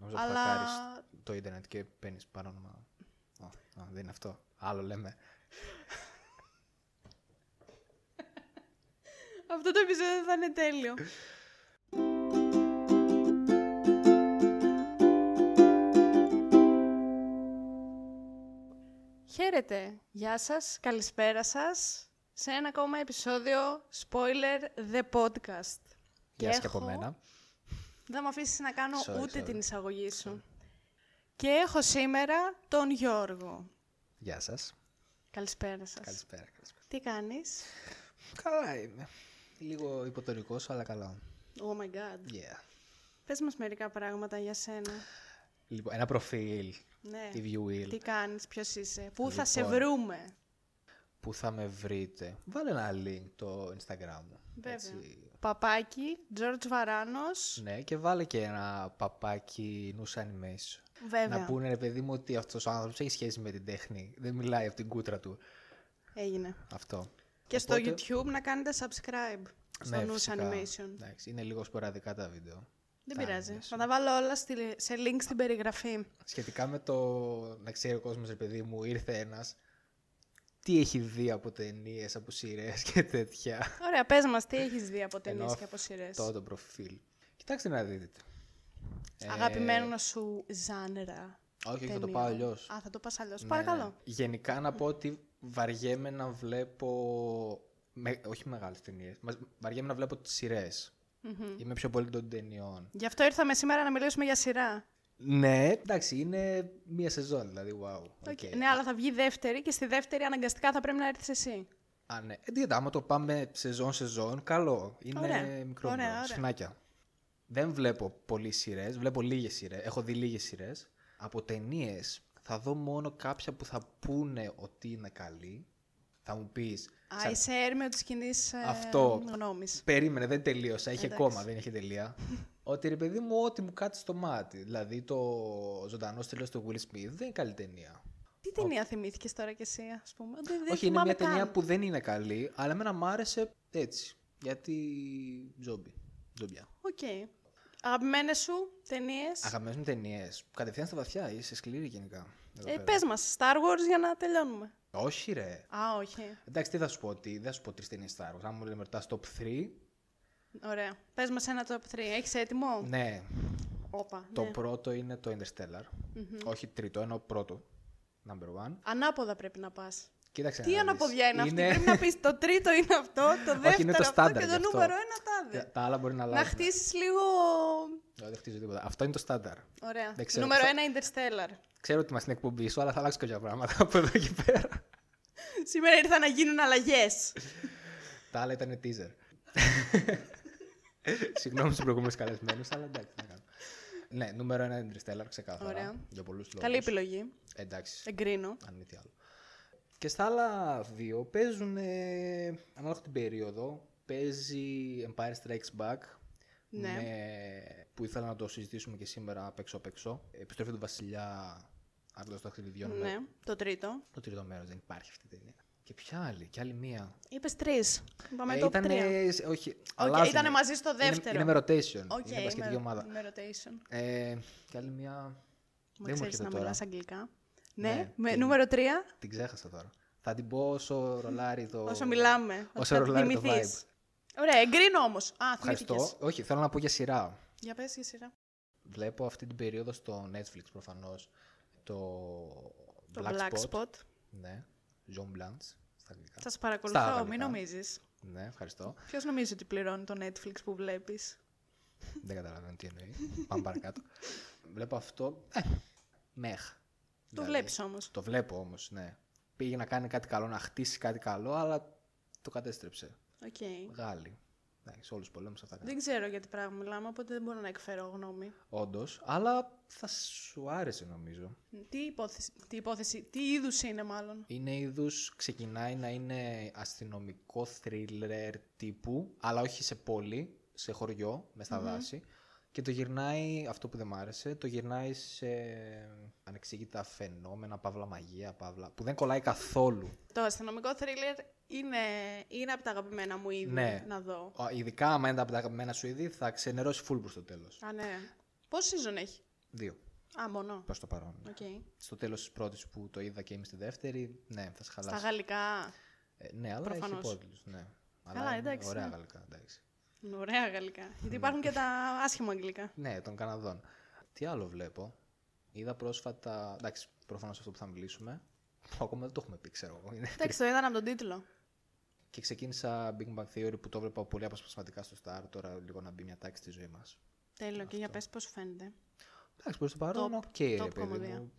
Νομίζω Αλλά- Αλλά... χακάρεις το ίντερνετ και παίρνεις παρόνομα. Α, α, δεν είναι αυτό. Άλλο λέμε. Αυτό το επεισόδιο θα είναι τέλειο. Χαίρετε. Γεια σας. Καλησπέρα σας. Σε ένα ακόμα επεισόδιο Spoiler The Podcast. Γεια σας και έχω- από μένα. Δεν θα με αφήσεις να κάνω Sorry, ούτε sorry. την εισαγωγή σου. Και έχω σήμερα τον Γιώργο. Γεια σας. Καλησπέρα σας. Καλησπέρα. καλησπέρα. Τι κάνεις; Καλά είμαι. Λίγο υποτονικός, αλλά καλά. Oh my god. Yeah. Πες μας μερικά πράγματα για σένα. Λοιπόν, ένα προφίλ. Ναι. TV Will. Τι κάνεις, ποιος είσαι, πού θα σε Λοιπόν. βρούμε; Πού θα με βρείτε. Βάλε ένα link το Instagram μου. Βέβαια. Έτσι. Παπάκι, George Βαράνος. Ναι, και βάλε και ένα παπάκι νους animation. Βέβαια. Να πούνε ρε παιδί μου ότι αυτός ο άνθρωπος έχει σχέση με την τέχνη. Δεν μιλάει από την κούτρα του. Έγινε. Αυτό. Και στο Οπότε- YouTube να κάνετε subscribe στο Ναι, News φυσικά. Animation. Εντάξει, είναι λίγο σποραδικά τα βίντεο. Δεν Τα πειράζει. animation. Θα τα βάλω όλα στη- σε link στην περιγραφή. Σχετικά με το να ξέρει ο κόσμος, ρε παιδί μου, ήρθε ένας. Τι έχει δει από ταινίες, από σειρές και τέτοια. Ωραία, πες μας τι έχεις δει από ταινίες Ενώ και από σειρές; Αυτό το προφίλ. Κοιτάξτε να δείτε. Ε, Αγαπημένο σου genre. Όχι, όχι, θα το ταινιών. πάω αλλιώς. Α, θα το πας αλλιώς. Παρακαλώ. Γενικά να πω ότι βαριέμαι να βλέπω. Με, όχι μεγάλες ταινίες. Βαριέμαι να βλέπω τις σειρές. Είμαι πιο πολύ των ταινιών. Γι' αυτό ήρθαμε σήμερα να μιλήσουμε για σειρά. Ναι, εντάξει, είναι μία σεζόν, δηλαδή, wow. Ok. οκ. Ναι, αλλά θα βγει δεύτερη και στη δεύτερη αναγκαστικά θα πρέπει να έρθεις εσύ. Α, ναι. Ε, τι, άμα το πάμε σεζόν-σεζόν, καλό. Είναι Ωραία. μικρό Ωραία, bro, ωραία. σφινάκια. Δεν βλέπω πολλές σειρές, βλέπω λίγες σειρές. Έχω δει λίγες σειρές. Από ταινίες θα δω μόνο κάποια που θα πούνε ότι είναι καλή. Θα μου πεις. Α, είσαι έρμεο της κοινής Αυτό. γνώμης. Περίμενε, δεν τελείωσα. Έχει Εντάξει. ακόμα, δεν έχει τελεία. ότι ρε παιδί μου, ό,τι μου κάτσει στο μάτι. Δηλαδή το Ζωντανός Θρύλος του Will Smith δεν είναι καλή ταινία. Τι ταινία θυμήθηκες τώρα κι εσύ, ας πούμε; Δεν, δεν Όχι, είναι θυμάμαι μια ταινία καν. που δεν είναι καλή, αλλά εμένα μ' άρεσε έτσι. Γιατί ζόμπι. Ζόμπια. Οκ. Αγαπημένες σου ταινίες; Αγαπημένες μου ταινίες. Κατευθείαν στα βαθιά, είσαι σκληρή γενικά. εδώ Ε, πέρα. πες μας, Star Wars για να τελειώνουμε. Όχι, ρε. Α, όχι. Εντάξει, τι θα σου πω, ότι δεν θα σου πω τρεις ταινίες Star Wars. Αν μου λένε ρωτά top 3, Ωραία. Πες μας ένα top 3. Έχεις έτοιμο; ναι. Όπα, Το ναι. πρώτο είναι το Interstellar. Όχι τρίτο, ενώ πρώτο. Number one. Ανάποδα πρέπει να πας. Κοίταξε Τι να δεις. αναποδιά είναι, αυτή; Πρέπει να πεις το τρίτο είναι αυτό, το δεύτερο είναι το αυτό στάνταρ και γι' το αυτό. νούμερο ένα τάδε. Τα- Τα άλλα μπορεί να Να αλλάξουν. χτίσεις λίγο... Όχι, δεν χτίζω τίποτα. Αυτό είναι το στάνταρ. Ωραία. Δεν ξέρω. Νούμερο Θα- ένα Interstellar. Ξέρω ότι είμαστε στην εκπομπή σου, αλλά θα αλλάξω κάποια πράγματα από εδώ και πέρα. Σήμερα ήρθα να γίνουν αλλαγές. Τα άλλα ήταν teaser. Συγγνώμη στους προηγούμενους καλεσμένους, αλλά εντάξει, τι να κάνω. Ναι, νούμερο ένα είναι Interstellar, ξεκάθαρα. Ωραία. Για πολλούς λόγους. Καλή επιλογή. Εντάξει, Εγκρίνω. αν μη τι άλλο. Και στα άλλα δύο παίζουν ε, ανάλογα την περίοδο. Παίζει Empire Strikes Back. Ναι. Με, που ήθελα να το συζητήσουμε και σήμερα απ' έξω απ' έξω. Επιστροφή του Βασιλιά Άρχοντα των Ταξιδιών. με Ναι, το τρίτο. Το τρίτο μέρος δεν υπάρχει αυτή η ταινία. Και ποια άλλη, και άλλη μία. Είπες τρεις. Πάμε Ε, top ήτανε- 3. όχι, Οκ, αλλάζουνε. ήτανε μαζί στο Είναι- δεύτερο. Είναι, με rotation. Ok, είναι μπασκετική με- ομάδα. με rotation. Ε, και άλλη μία. Μα δεν μου ξέρεις έρχεται να τώρα. μιλάς αγγλικά. Ναι, Ναι, με την- νούμερο 3. Την ξέχασα τώρα. Θα την πω όσο ρολάρει το. Όσο μιλάμε. Όσο ότι θα ρολάρει το θυμηθείς. vibe. Ωραία, εγκρίνω όμως. Α, Ευχαριστώ. θυμήθηκες. Όχι, θέλω να πω για σειρά. Για πες για σειρά. Βλέπω αυτή την περίοδο στο Netflix προφανώς. Το, Το Black Spot. Ναι. Zone Blanche στα αγγλικά. Σας Στα παρακολουθώ, γαλλικά. μην νομίζεις. Ναι, ευχαριστώ. Ποιος νομίζει ότι πληρώνει το Netflix που βλέπεις; Δεν καταλαβαίνω τι εννοείς. Πάμε παρακάτω. Βλέπω αυτό. Ε, meh. Το Δηλαδή, βλέπεις όμως. Το βλέπω όμως, ναι. Πήγε να κάνει κάτι καλό, να χτίσει κάτι καλό, αλλά το κατέστρεψε. Οκ. Γάλλοι. Εντάξει, όλους του πολέμου αυτά κάνουν. Δεν ξέρω για τι πράγμα μιλάμε, οπότε δεν μπορώ να εκφέρω γνώμη. Όντως, αλλά θα σου άρεσε νομίζω. Τι υπόθεση, τι, υπόθεση, τι είδους είναι μάλλον; Είναι είδους, ξεκινάει να είναι αστυνομικό θρίλερ τύπου, αλλά όχι σε πόλη, σε χωριό, με στα δάση. Και το γυρνάει, αυτό που δεν μ' άρεσε, το γυρνάει σε ανεξήγητα φαινόμενα, παύλα μαγεία, παύλα, που δεν κολλάει καθόλου. Το αστυνομικό θρίλερ είναι, είναι από τα αγαπημένα μου είδη Ναι. να δω. Ο- Ειδικά άμα είναι από τα αγαπημένα σου είδη, θα ξενερώσει full προς το τέλος. Α, ναι. Πόσο season έχει; Δύο Α, μόνο. προς το παρόν. Οκ. Στο τέλος της πρώτης που το είδα και είμαι στη δεύτερη, ναι, θα σε Στα χαλάσει. γαλλικά. Ε, ναι, αλλά Προφανώς. έχει υπότιτλους, ναι. Καλά, Αλλά είναι εντάξει, Ωραία ναι. γαλλικά, εντάξει. Είναι Ωραία γαλλικά. Γιατί υπάρχουν και τα άσχημα αγγλικά. Ναι, των Καναδών. Τι άλλο βλέπω. Είδα πρόσφατα. Εντάξει, προφανώς αυτό που θα μιλήσουμε. Που ακόμα δεν το έχουμε πει, ξέρω εγώ. Είναι- Εντάξει, το είδαν από τον τίτλο. Και ξεκίνησα Big Bang Theory που το βλέπα πολύ αποσπασματικά στο Star. Τώρα λίγο να μπει μια τάξη στη ζωή μας. Τέλειο. Και για πες πώς σου φαίνεται. Εντάξει, προς το παρόν, Top. ok, ρε Top παιδί κωμωδία. μου.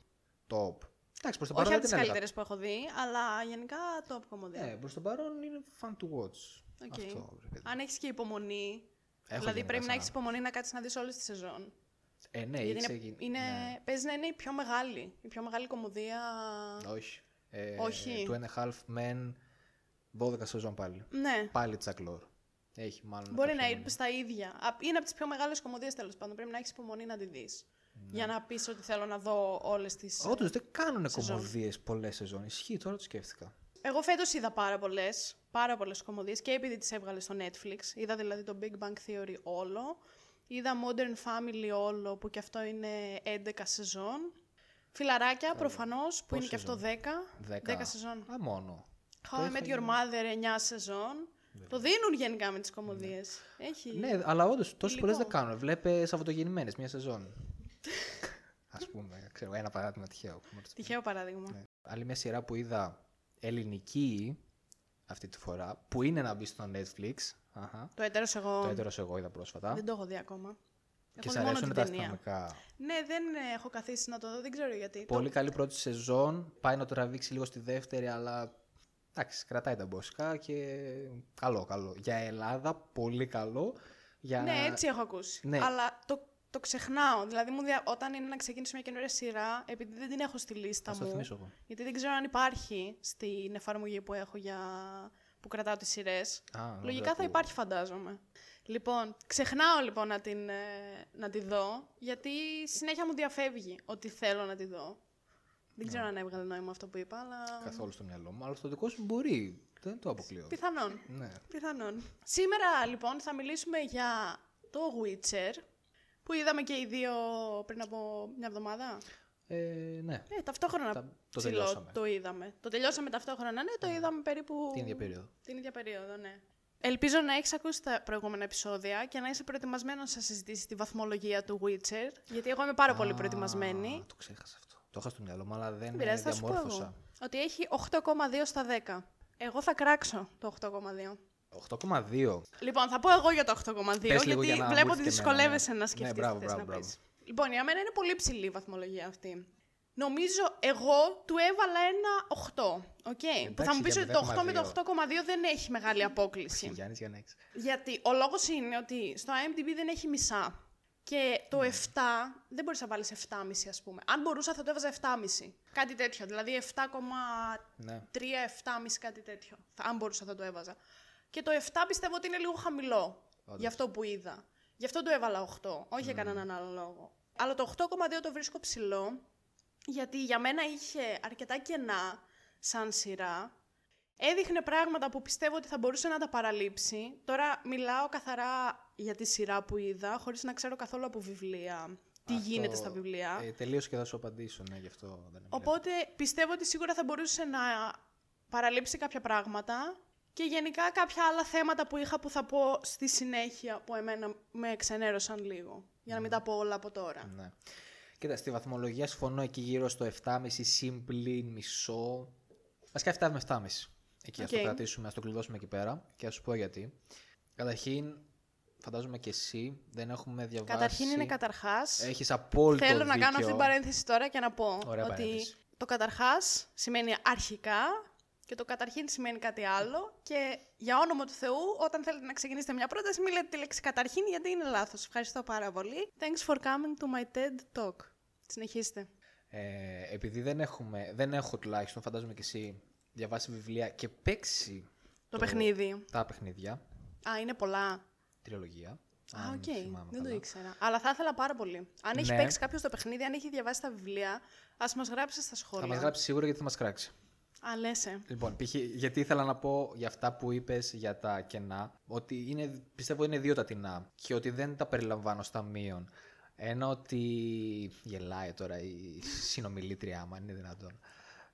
Top. Εντάξει, προς το Όχι παρόν από δεν τις την έλεγα. καλύτερες που έχω δει, αλλά γενικά top κωμωδία. Ναι, προς το παρόν είναι fun to watch. Ok. Αυτό, ρε παιδί. Αν έχεις και υπομονή, Έχω δηλαδή γενικά πρέπει να σαν- έχεις υπομονή να κάτσεις να δεις όλες τις σεζόν. Ε, ναι, Γιατί ήξερε είναι, γι- είναι, ναι. παίζει να είναι η πιο μεγάλη. Η πιο μεγάλη κωμωδία. Όχι. Ε, Όχι. Two and a half men, 12 σεζόν πάλι. Ναι. Πάλι Τσακλόρ. Έχει μάλλον. Μπορεί κάποια να μόνη. είναι στα ίδια. Α, Είναι από τις πιο μεγάλες κομμωδίες τέλος πάντων. Πρέπει να έχεις υπομονή να τη δεις. Ναι. Για να πεις ότι θέλω να δω όλες τις. Όντως δεν κάνουν σεζόν. κομμωδίες πολλές σεζόν. Ισχύει, τώρα το σκέφτηκα. Εγώ φέτος είδα πάρα πολλές. Πάρα πολλές κομμωδίες και επειδή τις έβγαλε στο Netflix. Είδα δηλαδή το Big Bang Theory όλο. Είδα Modern Family όλο που και αυτό είναι 11 σεζόν. Φιλαράκια προφανώς που είναι και αυτό 10. 10. 10 σεζόν. Α, μόνο. How I Met Your Mother 9 σεζόν. Το δίνουν γενικά με τις κομμωδίες. Έχει. Ναι, αλλά όντως τόσες Υλικό. πολλές δεν κάνουν. Βλέπε Σαββατογεννημένες μια σεζόν. Α πούμε, ξέρω, ένα παράδειγμα τυχαίο. Τυχαίο παράδειγμα. Ναι. Άλλη μια σειρά που είδα ελληνική αυτή τη φορά, που είναι να μπει στο Netflix. Αχα. Το έτερος εγώ. Το έτερος εγώ είδα πρόσφατα. Δεν το έχω δει ακόμα. Και έχω σ' δει μόνο αρέσουν την τα ταινία. αστυνομικά. Ναι, δεν ε, έχω καθίσει να το δω, δεν ξέρω γιατί. Πολύ καλή πρώτη σεζόν. Πάει να το τραβήξει λίγο στη δεύτερη, αλλά εντάξει, κρατάει τα μποσικά και καλό, καλό. Για Ελλάδα, πολύ καλό. Για... Ναι, έτσι έχω ακούσει. Ναι. Αλλά το, το ξεχνάω. Δηλαδή, μου δια... όταν είναι να ξεκινήσω μια καινούργια σειρά, επειδή δεν την έχω στη λίστα Θα στο μου. θυμίσω εγώ. Γιατί δεν ξέρω αν υπάρχει στην εφαρμογή που έχω για. που κρατάω τις σειρές. Α, νόμιζα Λογικά θα που- υπάρχει, φαντάζομαι. Λοιπόν, ξεχνάω λοιπόν να, την, ε, να τη δω, γιατί συνέχεια μου διαφεύγει ότι θέλω να τη δω. Δεν ξέρω αν έβγαλε νόημα αυτό που είπα, αλλά. Καθόλου στο μυαλό μου. Αλλά στο δικό σου μπορεί. Δεν το αποκλείω. Πιθανόν. Ναι. Πιθανόν. Σήμερα λοιπόν θα μιλήσουμε για το Witcher που είδαμε και οι δύο πριν από μια εβδομάδα. Ε, ναι. Ε, ταυτόχρονα Τα- το ψηλό τελειώσαμε. το είδαμε. Το τελειώσαμε ταυτόχρονα, ναι, το είδαμε περίπου Την ίδια περίοδο. την ίδια περίοδο, ναι. Ελπίζω να έχεις ακούσει τα προηγούμενα επεισόδια και να είσαι προετοιμασμένος να συζητήσεις τη βαθμολογία του Witcher, γιατί εγώ είμαι πάρα πολύ Α, προετοιμασμένη. Το ξέχασα αυτό. Το είχα στο μυαλό μου, αλλά δεν Δεν πειράζει, θα σου πω διαμόρφωσα. εγώ. Ότι έχει 8,2 στα 10. Εγώ θα κράξω το 8,2. 8,2. Λοιπόν, θα πω εγώ για το 8,2, Πες λίγο γιατί για να μου βλέπω έρθεις ότι και εμένα, δυσκολεύεσαι ναι. να Ναι, σκεφτείς μπράβο, τι θες μπράβο, να μπράβο. πεις. Λοιπόν, για μένα είναι πολύ ψηλή η βαθμολογία αυτή. Νομίζω εγώ του έβαλα ένα 8. οκ. που θα μου πεις για ότι το 8 με το 0,2. 8,2 δεν έχει μεγάλη απόκλιση. Γιάννης για να έχεις. Γιατί ο λόγος είναι ότι στο IMDb δεν έχει μισά. Και το 7 δεν μπορείς να βάλεις 7,5 ας πούμε. Αν μπορούσα θα το έβαζα 7,5. Κάτι τέτοιο. Δηλαδή 7,3, Ναι. 7,5 κάτι τέτοιο. Θα, αν μπορούσα θα το έβαζα. Και το 7 πιστεύω ότι είναι λίγο χαμηλό. Όντως. Για αυτό που είδα. Γι' αυτό το έβαλα 8. Όχι για κανέναν άλλο λόγο. Αλλά το 8,2 το βρίσκω ψηλό. Γιατί για μένα είχε αρκετά κενά σαν σειρά. Έδειχνε πράγματα που πιστεύω ότι θα μπορούσε να τα παραλείψει. Τώρα μιλάω καθαρά για τη σειρά που είδα, χωρίς να ξέρω καθόλου από βιβλία τι Αυτό, γίνεται στα βιβλία. Ε, τελείωσε και θα σου απαντήσω, ναι, γι' αυτό δεν έμεινε. Οπότε πιστεύω ότι σίγουρα θα μπορούσε να παραλείψει κάποια πράγματα και γενικά κάποια άλλα θέματα που είχα που θα πω στη συνέχεια που εμένα με εξενέρωσαν λίγο. Για να μην τα πω όλα από τώρα. Ναι. Κοίτα, στη βαθμολογία συμφωνώ εκεί γύρω στο 7,5 συν πλην μισό. Βασικά 7 με 7,5. Εκεί, ας το Οκ. κρατήσουμε, ας το κλειδώσουμε εκεί πέρα και ας σου πω γιατί. Καταρχήν, φαντάζομαι και εσύ δεν έχουμε διαβάσει. Καταρχήν είναι καταρχάς. Έχεις απόλυτο Θέλω να δίκιο. κάνω αυτή την παρένθεση τώρα και να πω Ωραία ότι παρένθεση. το καταρχάς σημαίνει αρχικά και το καταρχήν σημαίνει κάτι άλλο και για όνομα του Θεού όταν θέλετε να ξεκινήσετε μια πρόταση μην λέτε τη λέξη καταρχήν γιατί είναι λάθος. Ευχαριστώ πάρα πολύ. Thanks for coming to my TED Talk. Συνεχίστε. Ε, επειδή δεν, έχουμε, δεν έχω τουλάχιστον, φαντάζομαι και εσύ, διαβάσει βιβλία και παίξει Το, παιχνίδι. τα παιχνίδια, Α, είναι πολλά. τριλογία. Α, αν οκ. θυμάμαι Δεν το καλά. ήξερα. Αλλά θα ήθελα πάρα πολύ. Αν έχει Ναι. παίξει κάποιος το παιχνίδι, αν έχει διαβάσει τα βιβλία, ας μας γράψει στα σχόλια. Θα μας γράψει σίγουρα γιατί θα μας κράξει. Α, λες, ε. Λοιπόν, π.χ. γιατί ήθελα να πω για αυτά που είπες για τα κενά, ότι είναι, πιστεύω είναι δύο τα τινά και ότι δεν τα περιλαμβάνω στα μείον. Ένα ότι γελάει τώρα η συνομιλήτριά μου, αν είναι δυνατόν.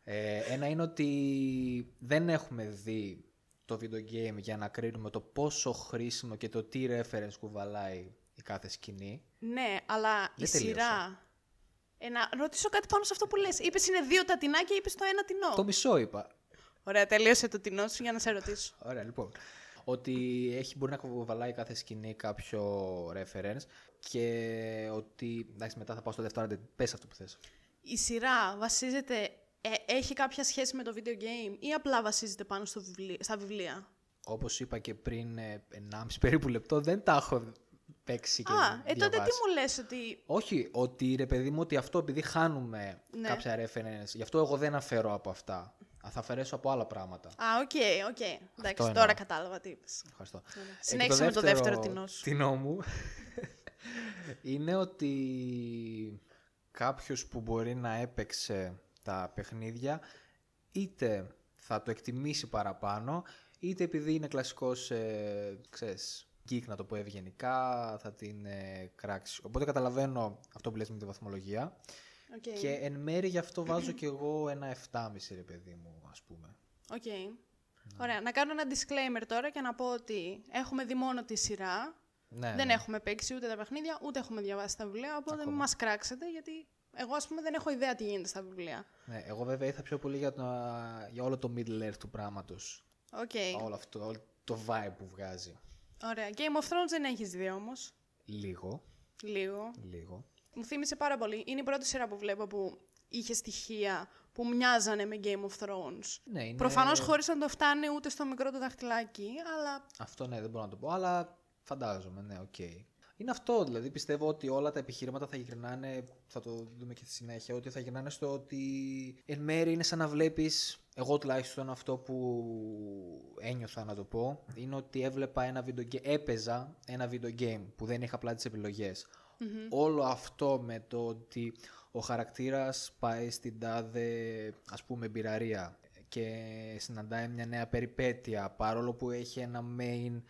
Ε, ένα είναι ότι δεν έχουμε δει το video game για να κρίνουμε το πόσο χρήσιμο και το τι reference κουβαλάει η κάθε σκηνή. Ναι, αλλά Δεν η τελείωσε. σειρά... Ε, να ρωτήσω κάτι πάνω σε αυτό που λες. Είπες είναι δύο τα τεινά και είπες το ένα τεινό. Το μισό είπα. Ωραία, τελείωσε το τεινό σου για να σε ρωτήσω. Ωραία, λοιπόν. Ότι έχει, μπορεί να κουβαλάει κάθε σκηνή κάποιο reference και ότι. Εντάξει, μετά θα πάω στο δεύτερο. άντε, Πες αυτό που θες. Η σειρά βασίζεται... ε, έχει κάποια σχέση με το video game ή απλά βασίζεται πάνω στο βιβλί- στα βιβλία; Όπως είπα και πριν, ε, 1,5 περίπου λεπτό δεν τα έχω παίξει και Α, ε, τότε τι διαβάσει. μου λες ότι... Όχι, ότι ρε παιδί μου, ότι αυτό επειδή χάνουμε Ναι. κάποια reference, γι' αυτό εγώ δεν αφαιρώ από αυτά. Α, θα αφαιρέσω από άλλα πράγματα. Α, οκ, οκ. Εντάξει, εννοώ. τώρα κατάλαβα τι είπες. Ευχαριστώ. Ωραία. Ε, και Συνέχισε με το δεύτερο τινό σου. τινό μου είναι ότι κάποιος που μπορεί να έπαιξε τα παιχνίδια είτε θα το εκτιμήσει παραπάνω είτε επειδή είναι κλασικός ε, ξέρεις, geek να το πω ευγενικά θα την ε, κράξει. Οπότε καταλαβαίνω αυτό που λες με τη βαθμολογία Οκ. και εν μέρει γι' αυτό βάζω και εγώ ένα 7,5 ρε παιδί μου ας πούμε. Οκ. Ωραία, να κάνω ένα disclaimer τώρα και να πω ότι έχουμε δει μόνο τη σειρά. Ναι, δεν ναι. έχουμε παίξει ούτε τα παιχνίδια, ούτε έχουμε διαβάσει τα βιβλία, οπότε μην Ακόμα. μας κράξετε, γιατί εγώ ας πούμε δεν έχω ιδέα τι γίνεται στα βιβλία. Ναι, εγώ βέβαια ήρθα πιο πολύ για, το, για όλο το middle earth του πράγματος. Οκ. Όλο αυτό, όλο το vibe που βγάζει. Ωραία. Game of Thrones δεν έχεις δει όμως. Λίγο, Λίγο. λίγο. Μου θύμισε πάρα πολύ. Είναι η πρώτη σειρά που βλέπω που είχε στοιχεία που μοιάζανε με Game of Thrones. Ναι, είναι... Προφανώς χωρίς να το φτάνει ούτε στο μικρό το δαχτυλάκι, αλλά Αυτό ναι, δεν μπορώ να το πω, αλλά φαντάζομαι, ναι, οκ. Είναι αυτό, δηλαδή πιστεύω ότι όλα τα επιχειρήματα θα γυρνάνε, θα το δούμε και στη συνέχεια, ότι θα γυρνάνε στο ότι εν μέρει είναι σαν να βλέπεις, εγώ τουλάχιστον αυτό που ένιωθα να το πω, είναι ότι έβλεπα ένα video game, έπαιζα ένα video game που δεν είχα απλά τις επιλογές. Όλο αυτό με το ότι ο χαρακτήρας πάει στην τάδε ας πούμε μπιραρία και συναντάει μια νέα περιπέτεια παρόλο που έχει ένα main,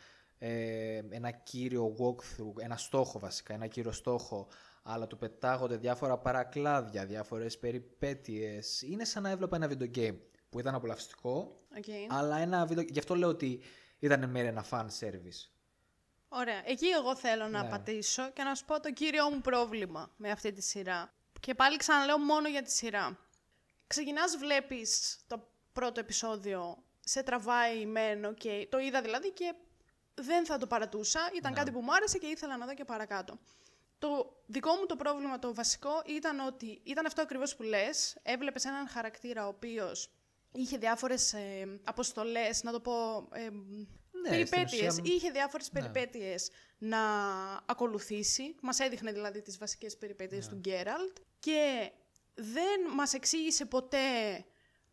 ε, ένα κύριο walkthrough, ένα στόχο βασικά, ένα κύριο στόχο αλλά του πετάγονται διάφορα παρακλάδια, διάφορες περιπέτειες. Είναι σαν να έβλεπα ένα video game που ήταν απολαυστικό, οκ. αλλά ένα video... Γι' αυτό λέω ότι ήταν εν μέρει ένα fan service. Ωραία. Εκεί εγώ θέλω να Ναι. πατήσω και να σου πω το κύριο μου πρόβλημα με αυτή τη σειρά. Και πάλι ξαναλέω μόνο για τη σειρά. Ξεκινάς, βλέπεις το πρώτο επεισόδιο, σε τραβάει μένο και το είδα δηλαδή και δεν θα το παρατούσα. Ήταν Ναι. κάτι που μου άρεσε και ήθελα να δω και παρακάτω. Το δικό μου το πρόβλημα το βασικό ήταν ότι ήταν αυτό ακριβώς που λες. Έβλεπες έναν χαρακτήρα ο οποίος είχε διάφορες ε, αποστολές, να το πω... ε, Ναι, περιπέτειες. στην ουσία- Είχε διάφορες περιπέτειες να ακολουθήσει. Μας έδειχνε δηλαδή τις βασικές περιπέτειες του Γκέραλτ. Και δεν μας εξήγησε ποτέ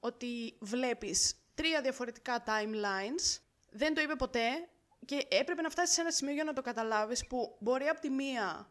ότι βλέπεις τρία διαφορετικά timelines. Δεν το είπε ποτέ και έπρεπε να φτάσεις σε ένα σημείο για να το καταλάβεις που μπορεί από τη μία...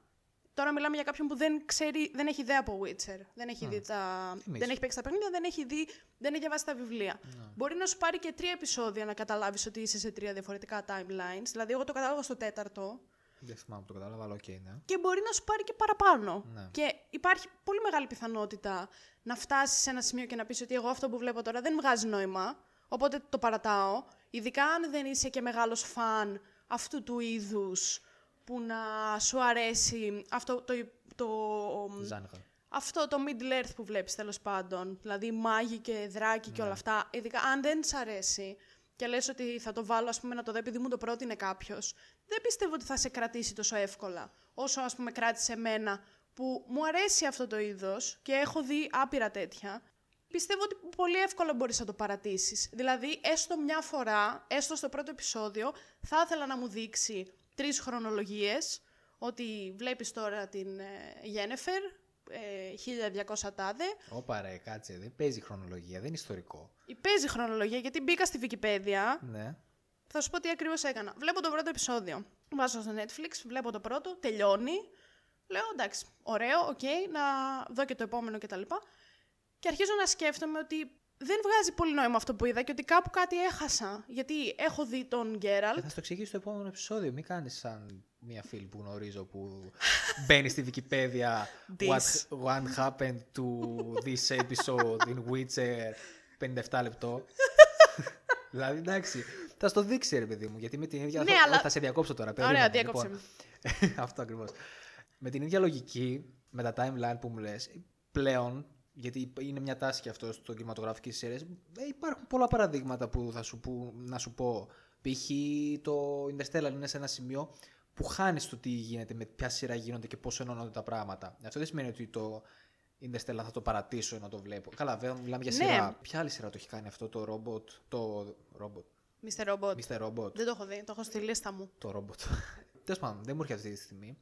Τώρα μιλάμε για κάποιον που δεν ξέρει, δεν έχει ιδέα από Witcher. Δεν έχει, δει τα... Εμείς. δεν έχει παίξει τα παιχνίδια, δεν έχει, δει, δεν έχει διαβάσει τα βιβλία. Μπορεί να σου πάρει και τρία επεισόδια να καταλάβεις ότι είσαι σε τρία διαφορετικά timelines. Δηλαδή, εγώ το κατάλαβα στο τέταρτο Δεν θυμάμαι που το κατάλαβα, αλλά οκ, ναι. και μπορεί να σου πάρει και παραπάνω. Ναι. Και υπάρχει πολύ μεγάλη πιθανότητα να φτάσεις σε ένα σημείο και να πεις ότι εγώ αυτό που βλέπω τώρα δεν βγάζει νόημα, οπότε το παρατάω. Ειδικά αν δεν είσαι και μεγάλος φαν αυτού του είδους που να σου αρέσει αυτό το, το, Ζάνιχα. αυτό το Middle Earth που βλέπεις τέλος πάντων, δηλαδή μάγοι και δράκοι και Ναι. όλα αυτά, ειδικά αν δεν σ' αρέσει και λες ότι θα το βάλω ας πούμε να το δω επειδή μου το πρότεινε κάποιος, δεν πιστεύω ότι θα σε κρατήσει τόσο εύκολα όσο ας πούμε κράτησε εμένα που μου αρέσει αυτό το είδος και έχω δει άπειρα τέτοια. Πιστεύω ότι πολύ εύκολα μπορείς να το παρατήσεις. Δηλαδή, έστω μια φορά, έστω στο πρώτο επεισόδιο, θα ήθελα να μου δείξει τρεις χρονολογίες, ότι βλέπεις τώρα την ε, Γιένεφερ, ε, 1200 τάδε, Όπα ρε, κάτσε, δεν παίζει χρονολογία, δεν είναι ιστορικό. Ή παίζει χρονολογία, γιατί μπήκα στη Wikipedia, Ναι. θα σου πω τι ακριβώς έκανα. Βλέπω το πρώτο επεισόδιο. Βάζω στο Netflix, βλέπω το πρώτο, τελειώνει. Λέω εντάξει, ωραίο, οκ, να δω και το επόμενο κτλ. Και αρχίζω να σκέφτομαι ότι δεν βγάζει πολύ νόημα αυτό που είδα και ότι κάπου κάτι έχασα. Γιατί έχω δει τον Και Γκέραλτ. θα στο εξηγήσω στο επόμενο επεισόδιο, μην κάνεις σαν μία φίλη που γνωρίζω που μπαίνει στη Wikipedia This. what, what happened to this episode in Witcher 57 λεπτό. δηλαδή, εντάξει, θα στο δείξει ρε παιδί μου, γιατί με την ίδια... Ναι, θα, αλλά- θα σε διακόψω τώρα, Ωραία, περίμενε, διάκοψε λοιπόν. Αυτό ακριβώς. Με την ίδια λογική, με τα timeline που μου λες, πλέον, γιατί είναι μια τάση και αυτό στο κινηματογραφική σειρές, ε, υπάρχουν πολλά παραδείγματα που θα σου που, να σου πω. Π.χ. το Interstellar είναι σε ένα σημείο που χάνεις το τι γίνεται, με ποια σειρά γίνονται και πώς ενώνονται τα πράγματα. Αυτό δεν σημαίνει ότι το Interstellar θα το παρατήσω να το βλέπω. Καλά, βέβαια μιλάμε για Ναι. σειρά. Ποια άλλη σειρά το έχει κάνει αυτό το robot, το robot, Mr. Robot. Mr. Robot. Δεν το έχω δει, το έχω στη λίστα μου. Το ρόμποτ. Τέλος πάντων, δεν μου έρχεται αυτή τη στιγμή.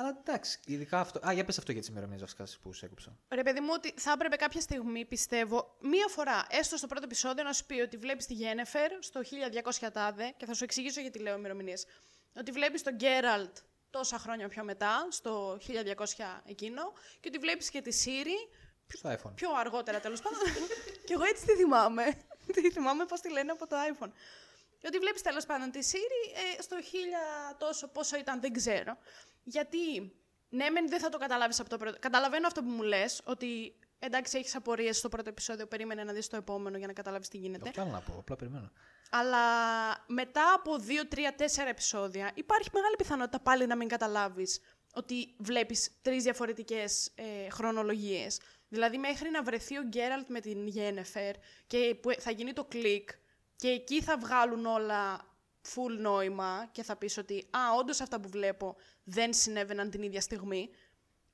Αλλά εντάξει, ειδικά αυτό. Α, για πες αυτό για τις ημερομηνίες βασικά που σε έκοψα. Ρε παιδί μου, ότι θα έπρεπε κάποια στιγμή, πιστεύω, μία φορά, έστω στο πρώτο επεισόδιο, να σου πει ότι βλέπεις τη Γένεφερ στο 1200 τάδε και θα σου εξηγήσω γιατί λέω ημερομηνίες. Ότι βλέπεις τον Γκέραλτ τόσα χρόνια πιο μετά, στο 1200 εκείνο, και ότι βλέπεις και τη Σύρι Στο iPhone. πιο αργότερα τέλος πάντων. και εγώ έτσι τη θυμάμαι. τη θυμάμαι πώς τη λένε από το iPhone. Και ότι βλέπεις τέλος πάντων τη Siri ε, στο 1000 τόσο πόσο ήταν, δεν ξέρω. Γιατί, ναι, μεν δεν θα το καταλάβεις από το πρώτο. Καταλαβαίνω αυτό που μου λες, ότι εντάξει, έχεις απορίες στο πρώτο επεισόδιο, περίμενε να δεις το επόμενο για να καταλάβεις τι γίνεται. Όχι άλλο να πω, απλά περιμένω. Αλλά μετά από 2, 3, 4 επεισόδια υπάρχει μεγάλη πιθανότητα πάλι να μην καταλάβεις ότι βλέπεις τρεις διαφορετικές ε, χρονολογίες. Δηλαδή μέχρι να βρεθεί ο Γκέραλτ με την Γένεφερ και που θα γίνει το κλικ και εκεί θα βγάλουν όλα full νόημα και θα πεις ότι «Α, όντως αυτά που βλέπω δεν συνέβαιναν την ίδια στιγμή».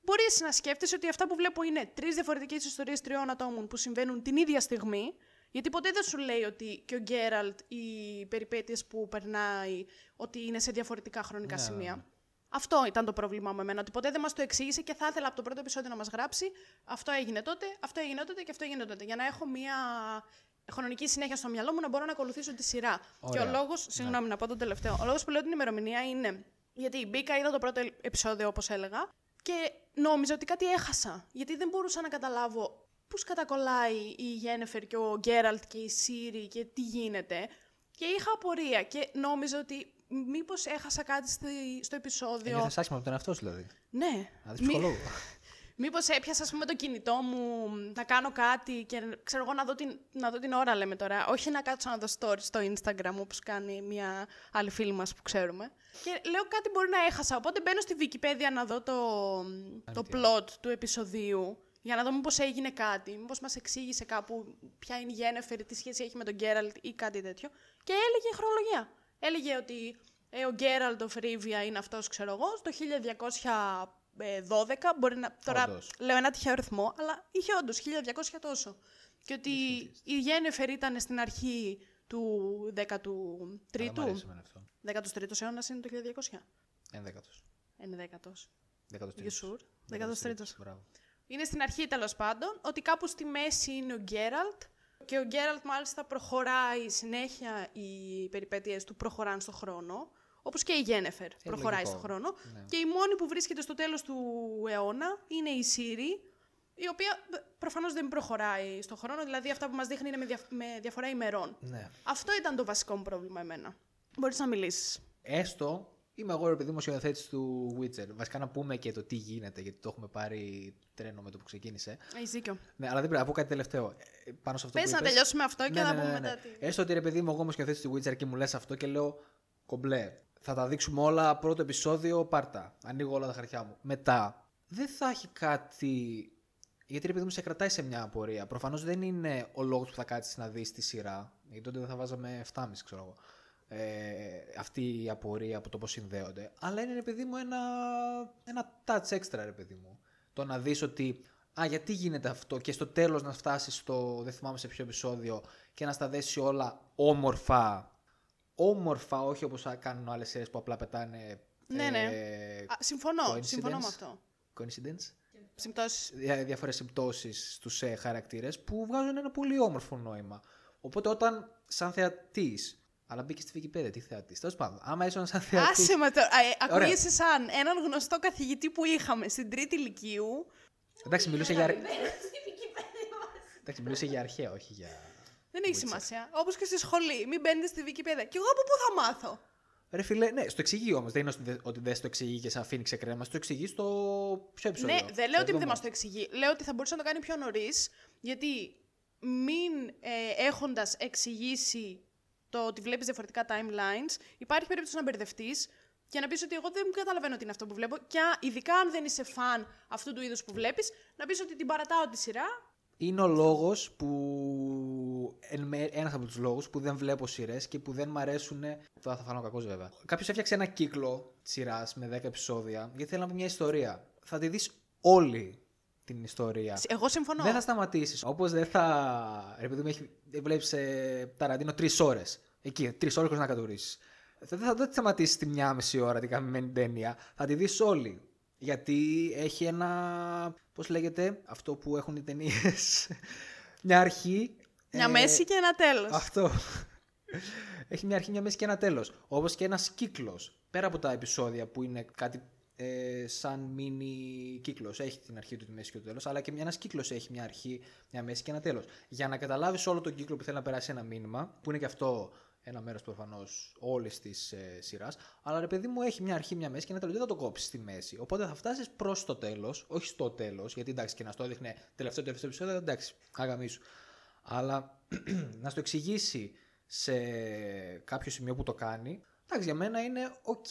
Μπορείς να σκέφτεσαι ότι αυτά που βλέπω είναι τρεις διαφορετικές ιστορίες τριών ατόμων που συμβαίνουν την ίδια στιγμή, γιατί ποτέ δεν σου λέει ότι και ο Γκέραλτ οι περιπέτειες που περνάει, ότι είναι σε διαφορετικά χρονικά Ναι, σημεία. ναι. Αυτό ήταν το πρόβλημά μου εμένα, ότι ποτέ δεν μας το εξήγησε και θα ήθελα από το πρώτο επεισόδιο να μας γράψει αυτό έγινε τότε, αυτό έγινε τότε και αυτό έγινε τότε. Για να έχω μια χρονική συνέχεια στο μυαλό μου να μπορώ να ακολουθήσω τη σειρά. Ωραία. Και ο λόγος, συγγνώμη να πω το τελευταίο, ο λόγος που λέω την ημερομηνία είναι γιατί μπήκα, είδα το πρώτο επεισόδιο όπως έλεγα και νόμιζα ότι κάτι έχασα. Γιατί δεν μπορούσα να καταλάβω πώς κατακολλάει η Γένεφερ και ο Γκέραλτ και η Σύρι και τι γίνεται. Και είχα απορία και νόμιζα ότι μήπως έχασα κάτι στη- στο επεισόδιο. Ένιωθες άσχημα από τον εαυτό σου δηλαδή. Ναι. Να δεις Μη- ψυχολόγο. Μήπως έπιασα, ας πούμε, το κινητό μου να κάνω κάτι και ξέρω εγώ να δω την, να δω την ώρα, λέμε τώρα. Όχι να κάτσω να δω stories στο Instagram, όπως κάνει μια άλλη φίλη μας που ξέρουμε. Και λέω κάτι μπορεί να έχασα, οπότε μπαίνω στη Wikipedia να δω το, το plot του επεισοδίου για να δω μήπως έγινε κάτι, μήπως μας εξήγησε κάπου ποια είναι η Γένεφερ, τι σχέση έχει με τον Γκέραλτ ή κάτι τέτοιο. Και έλεγε χρονολογία. Έλεγε ότι ε, ο Γκέραλτ of Rivia είναι αυτός, ξέρω εγώ, στο 1212, μπορεί να... Τώρα Όντως. λέω ένα τυχαίο αριθμό, αλλά είχε όντως 1200 τόσο. Και ότι η Γένεφερ ήταν στην αρχή του 13ου. Αλλά μ' αρέσει εμένα αυτό. 13ο αιώνας είναι το 1200. Ενδέκατο. Είναι δέκατος. Δέκατος You sure? 13ος. Μπράβο. Είναι στην αρχή τέλος πάντων, ότι κάπου στη μέση είναι ο Γκέραλτ και ο Γκέραλτ μάλιστα προχωράει συνέχεια οι περιπέτειες του προχωράνε στο χρόνο, όπως και η Γένεφερ προχωράει λογικό. στο χρόνο. Ναι. Και η μόνη που βρίσκεται στο τέλος του αιώνα είναι η Σύρι, η οποία ε, προφανώς δεν προχωράει στο χρόνο, δηλαδή αυτά που μας δείχνει είναι με, δια- με διαφορά ημερών. Ναι. Αυτό ήταν το βασικό μου πρόβλημα εμένα. Μπορείς να μιλήσεις. Έστω είμαι εγώ ρε παιδί μου σκηνοθέτης του Witcher. Βασικά να πούμε και το τι γίνεται, γιατί το έχουμε πάρει τρένο με το που ξεκίνησε. Έχεις δίκιο. Ναι, αλλά δεν πρέπει να πω κάτι τελευταίο. Ε, Πάνω σε αυτό Πες που να είπες. τελειώσουμε αυτό και Ναι, να ναι, πούμε ναι, ναι. μετά τι. Έστω ότι ρε παιδί μου, εγώ είμαι σκηνοθέτης του Witcher και μου λες αυτό και λέω κομπλέ. Θα τα δείξουμε όλα πρώτο επεισόδιο, πάρτα. Ανοίγω όλα τα χαρτιά μου. Μετά, δεν θα έχει κάτι. Γιατί ρε παιδί μου σε κρατάει σε μια απορία. Προφανώς δεν είναι ο λόγος που θα κάτσεις να δεις τη σειρά. Γιατί τότε δεν θα βάζαμε 7,5 ξέρω εγώ. Ε, αυτή η απορία από το πώς συνδέονται. Αλλά είναι ρε παιδί μου ένα, ένα touch extra ρε παιδί μου. Το να δεις ότι Α, γιατί γίνεται αυτό και στο τέλος να φτάσεις στο, δεν θυμάμαι σε ποιο επεισόδιο και να στα δέσει όλα όμορφα. Όμορφα, όχι όπως κάνουν άλλες σειρές που απλά πετάνε Ναι, ναι. ε, Α, συμφωνώ, coincidence; συμφωνώ με αυτό. coincidence, Συμπτώσεις. δια, διάφορες συμπτώσεις στους ε, χαρακτήρες που βγάζουν ένα πολύ όμορφο νόημα. Οπότε όταν σαν θεατής, αλλά μπήκε στη Wikipedia, τι θεατής, τέλος πάντων, άμα ήσουν σαν θεατής, Άσε με τώρα. Ε, Ωραία. ακούγεσαι σαν έναν γνωστό καθηγητή που είχαμε στην τρίτη ηλικίου. εντάξει μιλούσε για, εντάξει, μιλούσε για αρχαία, όχι για... Δεν έχει σημασία. Όπως και στη σχολή. Μην μπαίνετε στη Wikipedia. Και εγώ από πού θα μάθω; Ρε φίλε, ναι, στο εξηγεί όμως. Δεν είναι ότι δεν- ότι δεν στο εξηγεί και σε αφήνει ξεκρέμα. Στο εξηγεί στο ποιο επεισόδιο. Ναι, δεν λέω ότι Το δεν έβδομο. μας το εξηγεί. Λέω ότι θα μπορούσε να το κάνει πιο νωρίς, γιατί μην ε, έχοντας εξηγήσει το ότι βλέπεις διαφορετικά timelines, υπάρχει περίπτωση να μπερδευτείς και να πεις ότι εγώ δεν καταλαβαίνω τι είναι αυτό που βλέπω. Και α- ειδικά αν δεν είσαι φαν αυτού του είδους που βλέπεις, να πεις ότι την παρατάω τη σειρά. Είναι ο λόγος που. Ένας από τους λόγους που δεν βλέπω σειρές και που δεν μ' αρέσουν. Τώρα θα φανώ κακός βέβαια. Κάποιος έφτιαξε ένα κύκλο σειράς με 10 επεισόδια γιατί θέλει να πει μια ιστορία. Θα τη δεις όλη την ιστορία. Εγώ συμφωνώ. Δεν θα σταματήσεις. Όπως δεν θα. Ρε παιδί μου, έχει... βλέπεις ε, Ταραντίνο τρεις ώρες. Εκεί, τρεις ώρες χωρίς να κατουρίσει. Δεν θα δεν θα σταματήσεις τη μια μισή ώρα την καμμένη ταινία. Θα τη δεις όλη. Γιατί έχει ένα. Πώς λέγεται αυτό που έχουν οι ταινίες. μια αρχή. Μια ε, μέση και ένα τέλος. Αυτό. Έχει μια αρχή, μια μέση και ένα τέλος. Όπως και ένας κύκλος. Πέρα από τα επεισόδια που είναι κάτι ε, σαν μίνι κύκλος. Έχει την αρχή του, τη μέση και το τέλος. Αλλά και ένας κύκλος έχει μια αρχή, μια μέση και ένα τέλος. Για να καταλάβεις όλο τον κύκλο που θέλει να περάσει ένα μήνυμα, που είναι και αυτό ένα μέρος προφανώς όλης της ε, σειράς. Αλλά ρε παιδί μου έχει μια αρχή, μια μέση και ένα τέλος. Δεν θα το κόψεις στη μέση. Οπότε θα φτάσεις προς το τέλος, όχι στο τέλος. Γιατί εντάξει, και να στο έδειχνε τελευταίο τελευταίο επεισόδιο, εντάξει, α γαμήσου. Αλλά να στο εξηγήσει σε κάποιο σημείο που το κάνει, εντάξει, για μένα είναι οκ.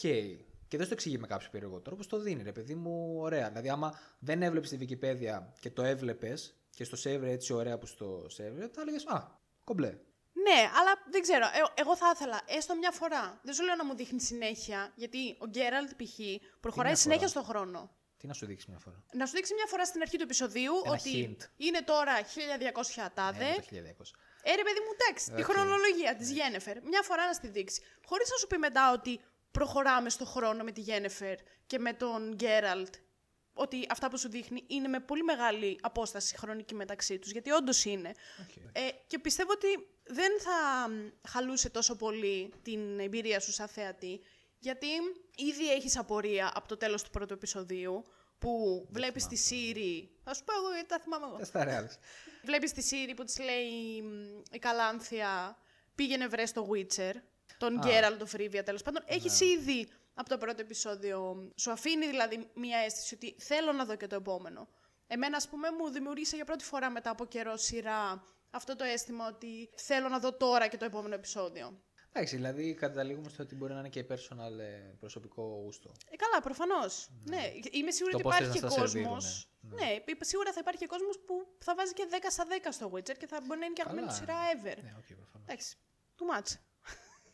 Και δεν στο εξηγεί με κάποιο περίεργο τρόπο, το δίνει, ρε παιδί μου, ωραία. Δηλαδή, άμα δεν έβλεπε τη Wikipedia και το έβλεπες και στο σέβ' έτσι ωραία που στο save, θα έλεγες Α, κομπλέ. Ναι, αλλά δεν ξέρω. Ε, εγώ θα ήθελα έστω μια φορά. Δεν σου λέω να μου δείχνει συνέχεια, γιατί ο Γκέραλτ π.χ. προχωράει μια συνέχεια φορά; στον χρόνο. Τι να σου δείξει μια φορά; Να σου δείξει μια φορά στην αρχή του επεισοδίου Ένα ότι hint. είναι τώρα 1200 τάδε. Ναι, το 1200. Ε, ρε παιδί μου, εντάξει, τη Οκ. χρονολογία της Γιένεφερ. Μια φορά να στη δείξει. Χωρίς να σου πει μετά ότι προχωράμε στο χρόνο με τη Γιένεφερ και με τον Γκέραλτ. Ότι αυτά που σου δείχνει είναι με πολύ μεγάλη απόσταση χρονική μεταξύ τους. Γιατί όντως είναι. Οκ. Ε, και πιστεύω ότι δεν θα μ, χαλούσε τόσο πολύ την εμπειρία σου σαν θεατή, γιατί ήδη έχεις απορία από το τέλος του πρώτου επεισοδίου, που βλέπεις τη Σίρι... Θα σου πω εγώ γιατί τα θυμάμαι εγώ. Δεν στα ρε, Άλεξ. Βλέπεις τη Σίρι που της λέει μ, η Καλάνθι πήγαινε βρες το Witcher, τον Α. Γκέραλτ of Rivia τέλος πάντων. Έχεις ήδη από το πρώτο επεισόδιο, σου αφήνει δηλαδή μία αίσθηση ότι θέλω να δω και το επόμενο. Εμένα, ας πούμε, μου δημιούργησε για πρώτη φορά μετά από καιρό σειρά αυτό το αίσθημα ότι θέλω να δω τώρα και το επόμενο επεισόδιο. Εντάξει, δηλαδή καταλήγουμε στο ότι μπορεί να είναι και personal ε, προσωπικό γούστο. Ε, καλά, προφανώς. Ναι. είμαι σίγουρη Το ότι πώς υπάρχει θες και να στα κόσμος. σερβίρουνε. Ναι, είπε- σίγουρα θα υπάρχει και κόσμος που θα βάζει και 10 στα 10 στο Witcher και θα μπορεί να είναι και αγαπημένη του Καλά. σειρά ever. Ναι, οκ, προφανώς. Εντάξει. Too much.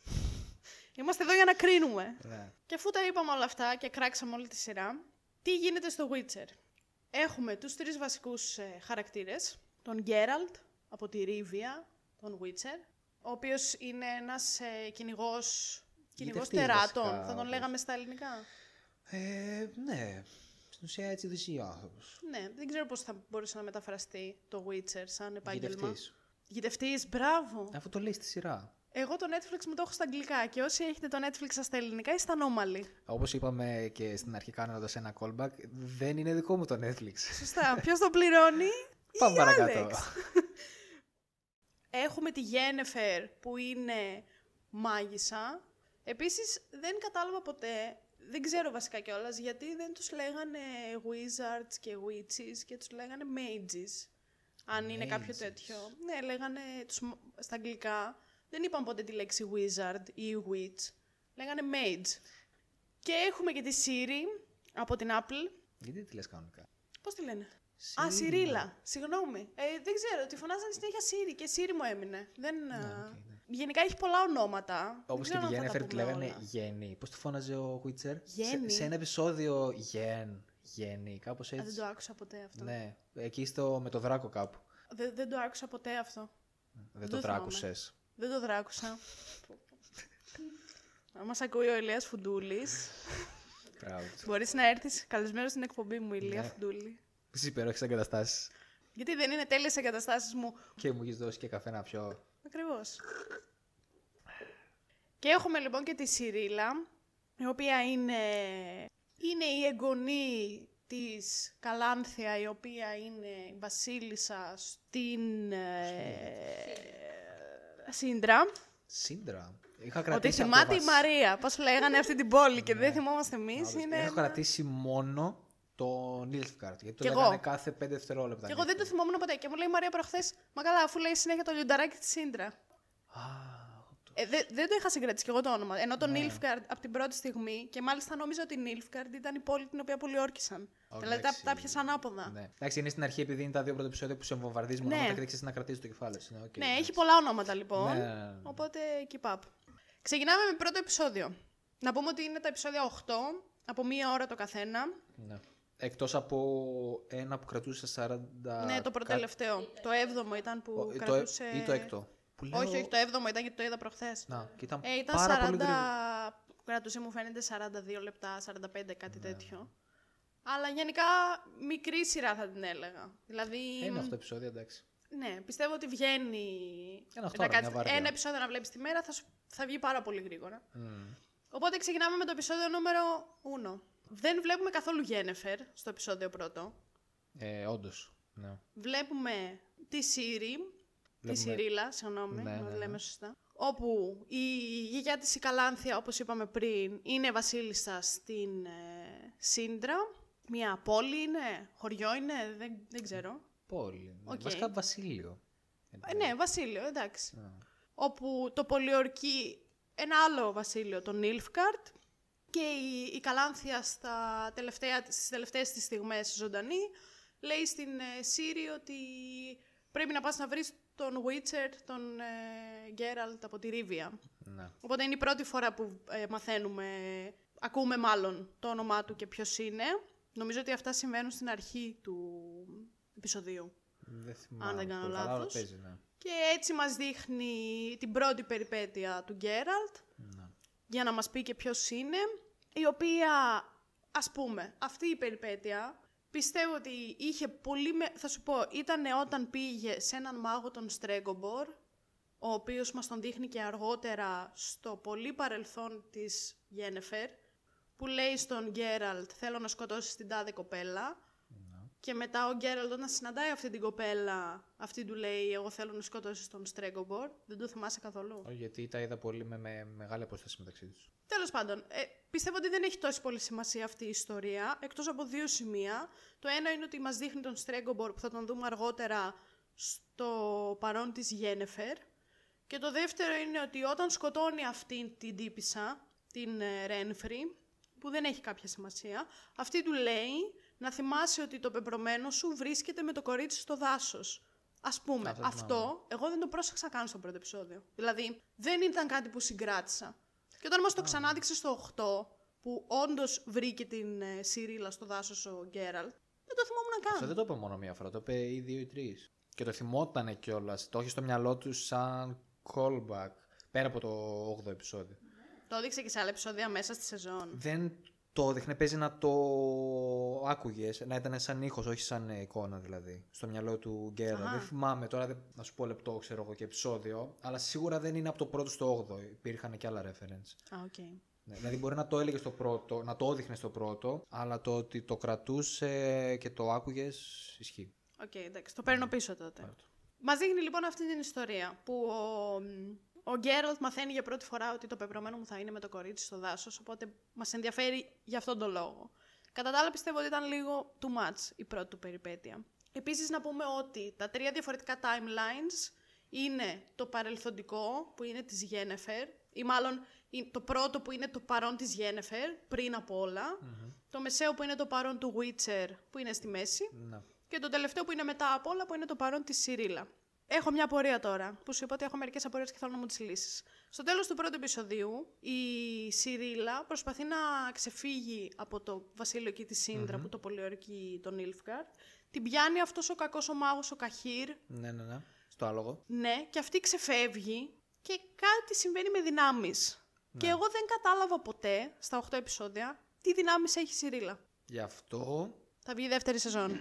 Είμαστε εδώ για να κρίνουμε. Ναι. Και αφού τα είπαμε όλα αυτά και κράξαμε όλη τη σειρά, τι γίνεται στο Witcher; Έχουμε τους τρεις βασικούς ε, χαρακτήρες. Τον Geralt από τη Ρίβια, τον Witcher, ο οποίος είναι ένας ε, κυνηγός, κυνηγός Γητευτής τεράτων, βασικά, θα τον όπως. λέγαμε στα ελληνικά; Ε, ναι. Στην ουσία έτσι δυσεί ο άνθρωπος. Ναι, δεν ξέρω πώς θα μπορούσε να μεταφραστεί το Witcher σαν επάγγελμα. Γητευτής. Γητευτής, μπράβο. Αφού το λέει στη σειρά. Εγώ το Netflix μου το έχω στα αγγλικά και όσοι έχετε το Netflix σας στα ελληνικά είστε ανώμαλοι. Όπως είπαμε και στην αρχή κάνοντας ένα callback, δεν είναι δικό μου το Netflix. Σωστά. Ποιος το πληρώνει; Πάμε Η παρακάτω. Άλεξ. Έχουμε τη Γένεφερ που είναι μάγισσα. Επίσης δεν κατάλαβα ποτέ, δεν ξέρω βασικά κιόλας, γιατί δεν τους λέγανε wizards και witches και τους λέγανε mages. Αν είναι κάποιο Mages. τέτοιο. Ναι, λέγανε τους, μ- στα αγγλικά. Δεν είπαν ποτέ τη λέξη wizard ή witch. Λέγανε mage. Και έχουμε και τη Σίρι από την Apple. Γιατί τι λες κανονικά; Πώς τη λένε; Α, Σιρίλα. Συγγνώμη. Ε, δεν ξέρω. Τη φωνάζανε συνέχεια Σίρι και Σίρι μου έμεινε. Δεν, Ναι, α, οκ, ναι. Γενικά έχει πολλά ονόματα. Όπως Δεν και ξέρω τη αν θα τα Γένεφερ τη πούμε λέγανε όλα. Γέννη. Πώς τη φώναζε ο Witcher. Γέννη. Σε, σε ένα επεισόδιο Γεν. Γέννη, κάπως Α, δεν έτσι. το άκουσα ποτέ αυτό. Ναι, εκεί στο, με το δράκο κάπου. Δεν, δεν το άκουσα ποτέ αυτό. Δεν το το θυμάμαι. τράκουσε. Δεν το δράκουσα. Αν μας ακούει ο Ηλίας Φουντούλης, μπορείς να έρθεις καλεσμένος στην εκπομπή μου, Ηλία Ναι. Φουντούλη. Στι υπέροχες εγκαταστάσεις. Γιατί δεν είναι τέλειες εγκαταστάσεις μου. Και μου έχεις δώσει και καφέ να πιω. Ακριβώς. Και έχουμε λοιπόν και τη Σιρίλα, η οποία είναι, είναι η εγγονή της Καλάνθια, η οποία είναι η βασίλισσα στην ε, Σύντρα. Σύντρα. Είχα Ότι κρατήσει από θυμάται η βασ- Μαρία, πώς λέγανε αυτή την πόλη και δεν θυμόμαστε εμείς. Μάλιστα. Είναι. Έχω ένα- κρατήσει μόνο το Nilfgaard. Γιατί το Κι εγώ. λέγανε κάθε 5 δευτερόλεπτα. Και εγώ δεν το θυμόμουν ποτέ. Και μου λέει η Μαρία προχθές, Μα καλά, αφού λέει συνέχεια το λιονταράκι της Σίντρα. Α, Ε, δε- δεν το είχα συγκρατήσει και εγώ το όνομα. Ενώ το Ναι. Nilfgaard από την πρώτη στιγμή, και μάλιστα νόμιζα ότι η Nilfgaard ήταν η πόλη την οποία πολιόρκησαν. Ω, Δηλαδή τα, εντάξει. τα 'πιασα ανάποδα. Ναι, Ναι. Εντάξει, είναι στην αρχή επειδή είναι τα δύο πρώτα επεισόδια που σε βομβαρδίζουν Ναι. ναι. και δεν ξέρεις να κρατήσεις το κεφάλι σου. Ναι, οκ, έχει εντάξει. πολλά ονόματα λοιπόν. Ναι, ναι, ναι. Οπότε keep up. Ξεκινάμε με πρώτο επεισόδιο. Να πούμε ότι είναι τα επεισόδια 8, από μία ώρα το καθένα. Ναι. Εκτός από ένα που κρατούσε 40. ναι, το προτελευταίο. Το 7ο ήταν που Ο- το, κρατούσε. ή το έκτο. Που λέω... Όχι, όχι, το 7ο ήταν γιατί το είδα προχθές. Να, και ήταν, Ε, ήταν πάρα 40. πολύ γρήγορο. που κρατούσε, μου φαίνεται 42 λεπτά, 45, κάτι Ναι. τέτοιο. Αλλά γενικά μικρή σειρά θα την έλεγα. Δηλαδή. Είναι αυτό το επεισόδιο, εντάξει. Ναι, πιστεύω ότι βγαίνει. Ένα αυτό, να μια κάτσεις- βάρδια. ένα επεισόδιο να βλέπεις τη μέρα θα, σου- θα βγει πάρα πολύ γρήγορα. Μμ. Οπότε ξεκινάμε με το επεισόδιο νούμερο 1. Δεν βλέπουμε καθόλου Γένεφερ στο επεισόδιο πρώτο. Ε, Όντως. Ναι. Βλέπουμε τη Σύρι, τη Βλέπουμε- Σιρίλα, συγγνώμη, Ναι, να ναι, ναι. λέμε σωστά. Όπου η γιαγιά της η Καλάνθια, όπως είπαμε πριν, είναι βασίλισσα στην ε, Σύντρα. Μια πόλη είναι, χωριό είναι, δεν, δεν ξέρω. Πόλη. Ναι. Οκ. Βασικά Βασίλειο. Ε, ναι, βασίλειο, εντάξει. Ναι. όπου το πολιορκεί ένα άλλο βασίλειο, το Nilfgaard, και η, η Καλάνθι στα τελευταία, στις τελευταίες της στιγμές ζωντανή, λέει στην ε, Σίρι ότι πρέπει να πας να βρεις τον Witcher, τον ε, Γκέραλτ από τη Ρίβια. Ναι. Οπότε είναι η πρώτη φορά που ε, μαθαίνουμε, ακούμε μάλλον το όνομά του και ποιος είναι. Νομίζω ότι αυτά συμβαίνουν στην αρχή του επεισοδίου. Δεν θυμάμαι. δεν κάνω πολύ καλά, αλλά λάθος. παίζει, ναι. Και έτσι μας δείχνει την πρώτη περιπέτεια του Γκέραλτ, Ναι. για να μας πει και ποιος είναι, η οποία, ας πούμε, αυτή η περιπέτεια, πιστεύω ότι είχε πολύ, με... θα σου πω, ήταν όταν πήγε σε έναν μάγο τον Στρέγκομπορ, ο οποίος μας τον δείχνει και αργότερα στο πολύ παρελθόν της Γένεφερ, που λέει στον Γκέραλτ «Θέλω να σκοτώσεις την τάδε κοπέλα», και μετά ο Γκέραλτ όταν συναντάει αυτή την κοπέλα, αυτή του λέει «Εγώ θέλω να σκοτώσεις τον Στρέγκομπορ». Δεν το θυμάσαι καθόλου; Όχι, γιατί τα είδα πολύ με, με μεγάλη απόσταση μεταξύ τους. Τέλος πάντων, ε, πιστεύω ότι δεν έχει τόσο πολύ σημασία αυτή η ιστορία, εκτός από δύο σημεία. Το ένα είναι ότι μας δείχνει τον Στρέγκομπορ που θα τον δούμε αργότερα στο παρόν της Γένεφερ. Και το δεύτερο είναι ότι όταν σκοτώνει αυτήν την τύπησα, την ε, Ρένφρι, που δεν έχει κάποια σημασία, αυτή του λέει να θυμάσαι ότι το πεπρωμένο σου βρίσκεται με το κορίτσι στο δάσος. Ας πούμε, Αυτό αυτό, θυμάμαι. εγώ δεν το πρόσεξα καν στο πρώτο επεισόδιο. Δηλαδή, δεν ήταν κάτι που συγκράτησα. Και όταν μας το ξανάδειξε στο 8, που όντως βρήκε την ε, Σιρίλα στο δάσος ο Γκέραλτ, δεν το θυμόμουν καν. Αυτό δεν το είπε μόνο μία φορά, το είπε ή δύο ή τρεις. Και το θυμότανε κιόλας. Το έχει στο μυαλό του σαν callback. Πέρα από το 8ο επεισόδιο. Το έδειξε και σε άλλα επεισόδια μέσα στη σεζόν. Δεν το έδειχνε, παίζει να το άκουγες, να ήταν σαν ήχος, όχι σαν εικόνα δηλαδή. Στο μυαλό του Γκέραλτ. Α. Δεν θυμάμαι τώρα, δεν, να σου πω λεπτό, ξέρω εγώ και επεισόδιο. Αλλά σίγουρα δεν είναι από το πρώτο στο 8ο. Υπήρχαν και άλλα reference. Α, οκ. Ναι, δηλαδή μπορεί να το έλεγε στο πρώτο, να το έδειχνε στο πρώτο, αλλά το ότι το κρατούσε και το άκουγες ισχύει. Οκ, εντάξει, το παίρνω πίσω τότε. Πάρ' το. Μας δείχνει λοιπόν αυτή την ιστορία που ο, ο Γκέραλτ μαθαίνει για πρώτη φορά ότι το πεπρωμένο μου θα είναι με το κορίτσι στο δάσος, οπότε μας ενδιαφέρει για αυτόν τον λόγο. Κατά τα άλλα πιστεύω ότι ήταν λίγο too much η πρώτη του περιπέτεια. Επίσης να πούμε ότι τα τρία διαφορετικά timelines είναι το παρελθοντικό που είναι της Γένεφερ ή μάλλον είναι το πρώτο που είναι το παρόν της Γένεφερ πριν από όλα, το μεσαίο που είναι το παρόν του Witcher που είναι στη μέση Να. και το τελευταίο που είναι μετά από όλα που είναι το παρόν της Σιρίλα. Έχω μια απορία τώρα, που σου είπα ότι έχω μερικές απορίες και θέλω να μου τις λύσεις. Στο τέλος του πρώτου επεισοδίου, η Σιρίλα προσπαθεί να ξεφύγει από το βασίλειο και τη συντρα που το πολιορκεί τον Ιλφγκαρτ. Την πιάνει αυτός ο κακός ο μάγος, ο Καχύρ, Ναι, ναι, ναι. Στο άλογο. ναι, και αυτή ξεφεύγει και κάτι συμβαίνει με δυνάμεις. Και εγώ δεν κατάλαβα ποτέ, στα 8 επεισόδια, τι δυνάμεις έχει η Σιρίλα. Γι' αυτό. Θα βγει η δεύτερη σεζόν.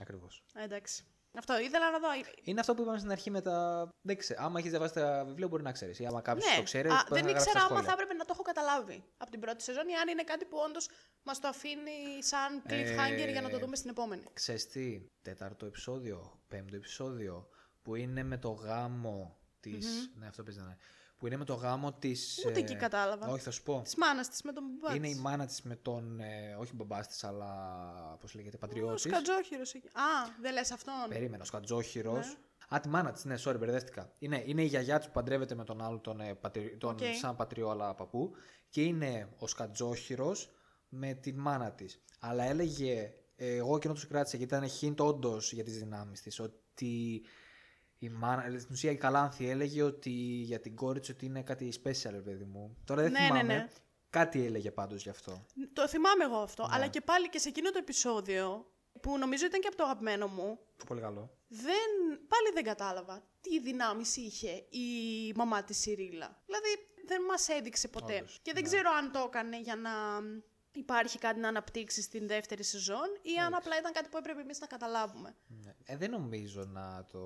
Ακριβώς. Ε, εντάξει. Αυτό ήθελα να δω. Είναι αυτό που είπαμε στην αρχή με τα. Δεν ξέρω. Άμα έχεις διαβάσει τα βιβλία, μπορεί να ξέρεις. Ή άμα κάποιος Ναι, το ξέρει, Α, μπορεί δεν να γράψει ήξερα τα άμα θα σχόλια. έπρεπε να το έχω καταλάβει από την πρώτη σεζόν ή αν είναι κάτι που όντως μας το αφήνει σαν cliffhanger Ε, για να το δούμε στην επόμενη. Ξέρεις τι, τέταρτο επεισόδιο, πέμπτο επεισόδιο, που είναι με το γάμο της... Ναι, αυτό παίζει να είναι. Που είναι με το γάμο της. Ούτε εκεί κατάλαβα. Όχι, θα σου πω. Της μάνας της με τον μπαμπά Είναι η της. μάνα της με τον. Ε, όχι μπαμπά της, αλλά. Πώς λέγεται, Ο πατριώτης. Σκατζόχυρος εκεί. Α, δεν λες αυτόν. Περίμενα, ο Σκατζόχυρος. Ναι. Α, τη μάνα της, ναι, sorry, μπερδεύτηκα. Είναι, είναι η γιαγιά τη που παντρεύεται με τον άλλο, τον, ε, πατρι... τον Οκ. σαν πατριό, αλλά παππού. Και είναι ο Σκατζόχυρος με τη μάνα της. Αλλά έλεγε, ε, εγώ και το κράτησα, γιατί ήταν hint όντως για τις δυνάμεις της, ότι η μάνα, δηλαδή, στην ουσία η Καλάνθη έλεγε ότι για την κόρη της ότι είναι κάτι special, ρε παιδί μου. Τώρα δεν Ναι, ναι, θυμάμαι. ναι. Κάτι έλεγε πάντως γι' αυτό. Το θυμάμαι εγώ αυτό. Ναι. Αλλά και πάλι και σε εκείνο το επεισόδιο, που νομίζω ήταν και από το αγαπημένο μου, Πολύ καλό. δεν, πάλι δεν κατάλαβα τι δυνάμεις είχε η μαμά της Σιρήλα. Δηλαδή δεν μας έδειξε ποτέ. Όντως, και δεν ναι. ξέρω αν το έκανε για να υπάρχει κάτι να αναπτύξεις στην δεύτερη σεζόν ή αν απλά ήταν κάτι που έπρεπε εμείς να καταλάβουμε; Ναι. Ε, δεν νομίζω να το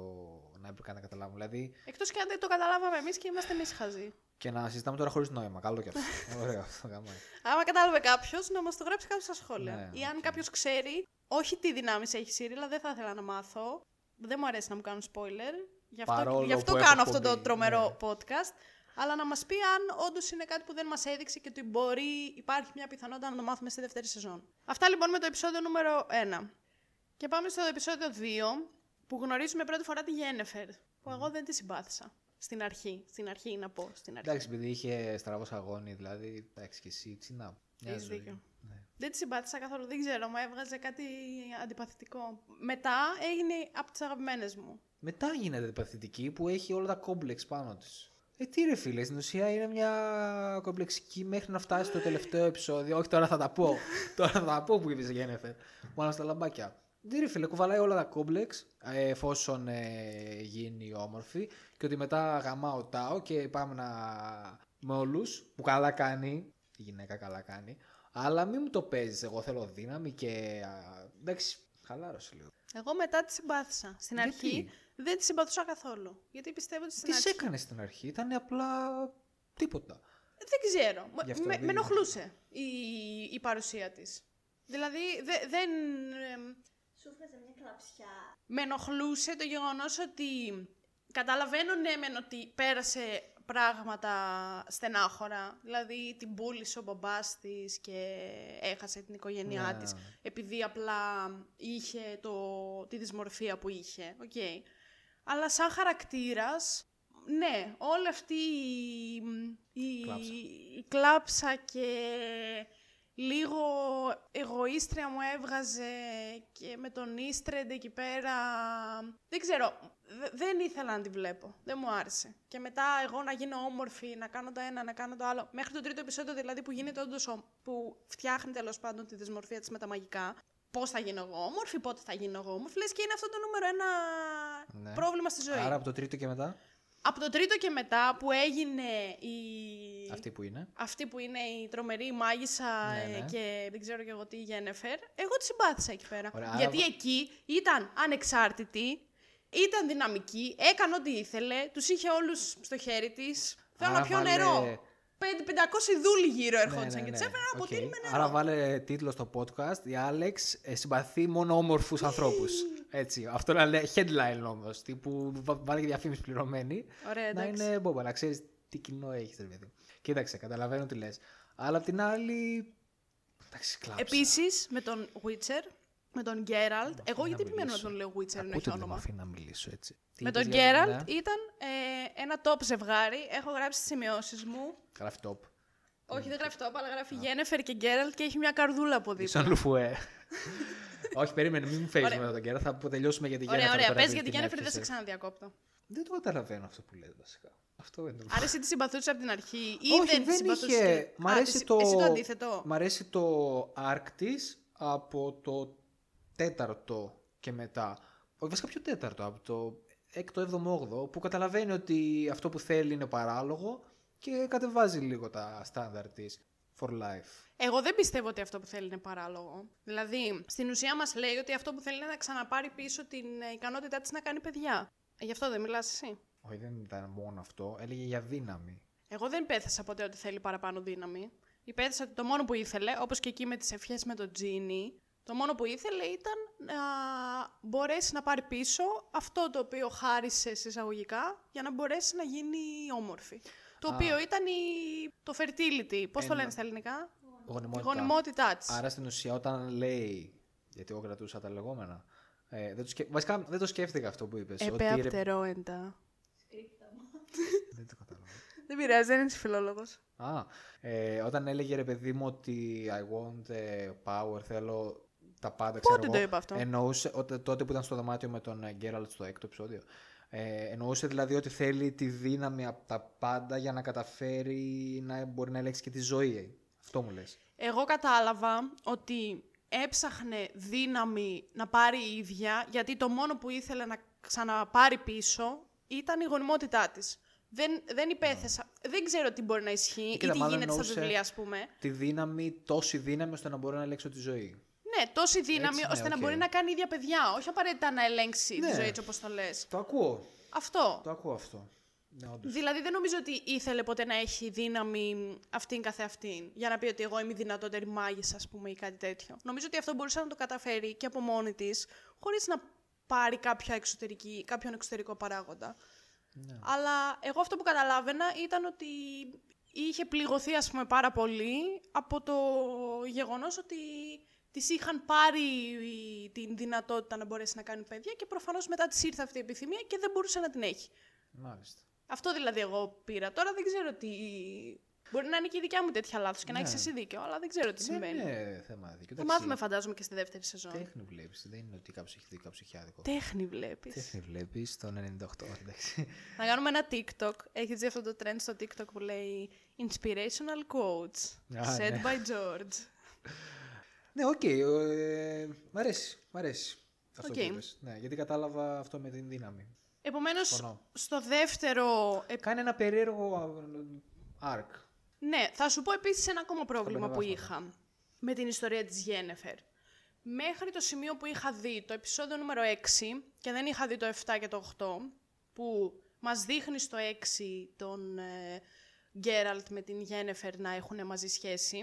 να έπρεπε να καταλάβουμε. Δηλαδή, Εκτός και αν δεν το καταλάβαμε εμείς και είμαστε εμείς χαζοί. και να συζητάμε τώρα χωρίς νόημα. Καλό και αυτό. Ωραίο αυτό. γαμάει. Άμα κατάλαβε κάποιος, να μας το γράψει κάτω στα σχόλια. Ναι, Ή αν οκ. κάποιος ξέρει, όχι τι δυνάμεις έχει η Σιρίλα, δεν θα ήθελα να μάθω. Δεν μου αρέσει να μου κάνουν spoiler. Γι' αυτό, Παρόλο γι αυτό που έχω κάνω αυτό το εκπομπή, τρομερό ναι. podcast. Αλλά να μας πει αν όντως είναι κάτι που δεν μας έδειξε και ότι μπορεί, υπάρχει μια πιθανότητα να το μάθουμε στη δεύτερη σεζόν. Αυτά λοιπόν με το επεισόδιο νούμερο 1. Και πάμε στο επεισόδιο 2, που γνωρίζουμε πρώτη φορά τη Γένεφερ. Που εγώ δεν τη συμπάθησα. Στην αρχή. Στην αρχή να πω. Στην αρχή. Εντάξει, επειδή είχε στραβό αγώνι, δηλαδή. Εντάξει, και εσύ, τι να. μια Έχεις ζωή. δίκιο. Ναι. Δεν τη συμπάθησα καθόλου, δεν ξέρω, μου έβγαζε κάτι αντιπαθητικό. Μετά έγινε από τις αγαπημένες μου. Μετά γίνεται παθητική που έχει όλα τα κόμπλεξ πάνω της. Ε, τι ρε φίλε, στην ουσία είναι μια κομπλεξική μέχρι να φτάσει στο τελευταίο επεισόδιο. Όχι τώρα θα τα πω. τώρα θα τα πω που είπες Γένεφερ. Μόνο στα λαμπάκια. Τι ρε φίλε, κουβαλάει όλα τα κόμπλεξ ε, εφόσον ε, γίνει όμορφη και ότι μετά γαμάω τάω και πάμε να. με όλους που καλά κάνει. Η γυναίκα καλά κάνει. Αλλά μην μου το παίζεις. Εγώ θέλω δύναμη και. α, εντάξει, χαλάρωσε λίγο. Εγώ μετά τη συμπάθησα. Στην Γιατί; αρχή δεν τη συμπαθούσα καθόλου. Γιατί πιστεύω ότι στην Τις αρχή. έκανε στην αρχή, ήταν απλά τίποτα. Δεν ξέρω. Γι' αυτό Με, δεν- με ενοχλούσε η, η παρουσία της. Δηλαδή δε- δεν. εμ, Σου έβγαζε μια κλάψα. με ενοχλούσε το γεγονός ότι καταλαβαίνω ναι μεν ότι πέρασε πράγματα στενάχωρα, δηλαδή την πούλησε ο μπαμπάς της και έχασε την οικογένειά Ναι. της επειδή απλά είχε το, τη δυσμορφία που είχε, οκ. Αλλά σαν χαρακτήρας, ναι, όλη αυτή η, η, Κλάψα. η κλάψα και λίγο εγωίστρια μου έβγαζε και με τον Ίστρεντ εκεί πέρα. Δεν ξέρω, δε- δεν ήθελα να τη βλέπω. Δεν μου άρεσε. Και μετά εγώ να γίνω όμορφη, να κάνω το ένα, να κάνω το άλλο. Μέχρι το τρίτο επεισόδιο δηλαδή που γίνεται όντως, ο- που φτιάχνει τέλος πάντων τη δυσμορφία της με τα μαγικά. Πώς θα γίνω εγώ όμορφη, πότε θα γίνω εγώ όμορφη. Λες και είναι αυτό το νούμερο ένα Ναι. πρόβλημα στη ζωή. Άρα από το τρίτο και μετά, Από το τρίτο και μετά που έγινε η... αυτή που είναι. αυτή που είναι η τρομερή μάγισσα Ναι, ε, ναι. και δεν ξέρω και εγώ τι η Γένεφερ, εγώ τη συμπάθησα εκεί πέρα. Ωραία, άρα Γιατί βα- εκεί ήταν ανεξάρτητη, ήταν δυναμική, έκανε ό,τι ήθελε, τους είχε όλους στο χέρι της. Θέλω Άρα να πιω βάλε- νερό. Πέντε- 500 δούλοι γύρω Ναι, ερχόντουσαν ναι, και ναι. της έφεραν Οκ. ποτήρι με νερό. Άρα βάλε τίτλο στο podcast «Η Άλεξ ε, συμπαθεί μόνο όμορφους ανθρώπους». Έτσι. Αυτό να λέει headline όμως, τύπου βα- βάλε και διαφήμιση πληρωμένη. Ωραία, να εντάξει. είναι μπόμπα, να ξέρεις τι κοινό έχεις, ρε παιδί. Κοίταξε, καταλαβαίνω τι λες. Αλλά απ' την άλλη, εντάξει, κλάψα. Επίσης με τον Witcher, με τον Γκέραλτ, εγώ να γιατί επιμένω να μιλήσω. τον λέω Witcher, ενώ Ακούτε έχει ότι δεν με όνομα. αφήνει να μιλήσω έτσι. Τι Με είπες τον για- Γκέραλτ ναι. ήταν ε, ένα top ζευγάρι. Έχω γράψει τις σημειώσεις μου. Γράφει top. Όχι, δεν γράφει top, αλλά γράφει Γένεφερ και Γκέραλτ και έχει μια καρδούλα από δίπλα. Σαν λουφουέ. Όχι, περίμενε, μην μου φέρεις Ωραία. μετά τον κέρα. Θα τελειώσουμε για την Ωραία, Γέννεφερ. ωραία. τώρα, Πες επειδή για την την Γένεφερ δεν σε έφτιασες. ξαναδιακόπτω. Δεν το καταλαβαίνω αυτό που λες βασικά. Αυτό είναι το Άρα εσύ τη συμπαθούσε από την αρχή ή Όχι, δεν τη δεν συμπαθούσες. είχε. Μ' αρέσει το... Εσύ το αντίθετο. Μ' αρέσει το arc της από το τέταρτο και μετά. Όχι, βασικά πιο τέταρτο, από το έκτο, έβδομο, όγδοο, που καταλαβαίνει ότι αυτό που θέλει είναι παράλογο και κατεβάζει λίγο τα στάνταρ της for life. Εγώ δεν πιστεύω ότι αυτό που θέλει είναι παράλογο. Δηλαδή, στην ουσία μας λέει ότι αυτό που θέλει είναι να ξαναπάρει πίσω την ε, ικανότητά της να κάνει παιδιά. Ε, Γι' αυτό δεν μιλάς εσύ. Όχι, δεν ήταν μόνο αυτό. Έλεγε για δύναμη. Εγώ δεν πέθασα ποτέ ότι θέλει παραπάνω δύναμη. Υπέθεσα ότι το μόνο που ήθελε, όπως και εκεί με τις ευχές με τον Τζίνι, το μόνο που ήθελε ήταν να μπορέσει να πάρει πίσω αυτό το οποίο χάρισε σε εισαγωγικά για να μπορέσει να γίνει όμορφη. Το Α. οποίο ήταν η... το fertility. Πώς το Ένα. λένε στα ελληνικά; Η Γονιμότητα. γονιμότητά της. Άρα στην ουσία όταν λέει, γιατί εγώ κρατούσα τα λεγόμενα, ε, δεν, το σκε... Βασικά δεν το σκέφτηκα αυτό που είπες. ότι ρε- Επεαπτερόεντα. Δεν το κατάλαβα. Δεν πειράζει, δεν είσαι φιλόλογος. Α, ε, όταν έλεγε ρε παιδί μου ότι I want ε, power, θέλω τα πάντα, ξέρω Πότε εγώ, το είπε αυτό; Εννοούσε, οτε- τότε που ήταν στο δωμάτιο με τον Γκέραλτ στο έκτο επεισόδιο. Ε, εννοούσε δηλαδή ότι θέλει τη δύναμη από τα πάντα για να καταφέρει να μπορεί να ελέγξει και τη ζωή. Αυτό μου λες. Εγώ κατάλαβα ότι έψαχνε δύναμη να πάρει η ίδια, γιατί το μόνο που ήθελε να ξαναπάρει πίσω ήταν η γονιμότητά της. Δεν, δεν υπέθεσα. Δεν ξέρω τι μπορεί να ισχύει ή Κοίτα, τι μάλλον γίνεται στα εννοούσε- βιβλία, ας πούμε. Τη δύναμη, τόση δύναμη ώστε να μπορεί να ελέγξει τη ζωή. Ναι, τόση δύναμη Έτσι, ναι, ώστε να οκ. μπορεί να κάνει η ίδια παιδιά. Όχι απαραίτητα να ελέγξει Ναι. τη ζωή έτσι όπως το λες. Το ακούω. Αυτό. Το ακούω αυτό. Ναι, όντως. Δηλαδή δεν νομίζω ότι ήθελε ποτέ να έχει δύναμη αυτήν καθεαυτήν. Για να πει ότι εγώ είμαι η δυνατότερη μάγισσα, ας πούμε, ή κάτι τέτοιο. Νομίζω ότι αυτό μπορούσε να το καταφέρει και από μόνη της, χωρίς να πάρει κάποια εξωτερική, κάποιον εξωτερικό παράγοντα. Ναι. Αλλά εγώ αυτό που καταλάβαινα ήταν ότι είχε πληγωθεί, ας πούμε, πάρα πολύ από το γεγονός ότι της είχαν πάρει την δυνατότητα να μπορέσει να κάνει παιδιά και προφανώς μετά της ήρθε αυτή η επιθυμία και δεν μπορούσε να την έχει. Μάλιστα. Αυτό δηλαδή εγώ πήρα. Τώρα δεν ξέρω τι. Μπορεί να είναι και η δικιά μου τέτοια λάθος και να Ναι. έχεις εσύ δίκιο, αλλά δεν ξέρω τι συμβαίνει. Δεν είναι θέμα δίκιο. Θα Εντάξει, μάθουμε, φαντάζομαι, και στη δεύτερη σεζόν. Τέχνη βλέπεις. Δεν είναι ότι κάποιος έχει δει κάποιο έχει άδικο. Τέχνη βλέπεις. Τέχνη βλέπεις το 98. Εντάξει. Να κάνουμε ένα TikTok. Έχεις δει αυτό το trend στο TikTok που λέει Inspirational quotes. Α, said ναι. by George. ναι, οκ. ε, μ' αρέσει. Μ' αρέσει. Αυτό Οκ. που είπες. Ναι, γιατί κατάλαβα αυτό με την δύναμη. Επομένως, Συμφωνώ. στο δεύτερο. ε, Κάνει ένα περίεργο α, arc. Ναι, θα σου πω επίσης ένα ακόμα πρόβλημα που πενεβάσματα. είχα με την ιστορία της Γένεφερ. Μέχρι το σημείο που είχα δει το επεισόδιο νούμερο 6 και δεν είχα δει το 7 και το 8, που μας δείχνει στο 6 τον ε, Γκέραλτ με την Γένεφερ να έχουν μαζί σχέση.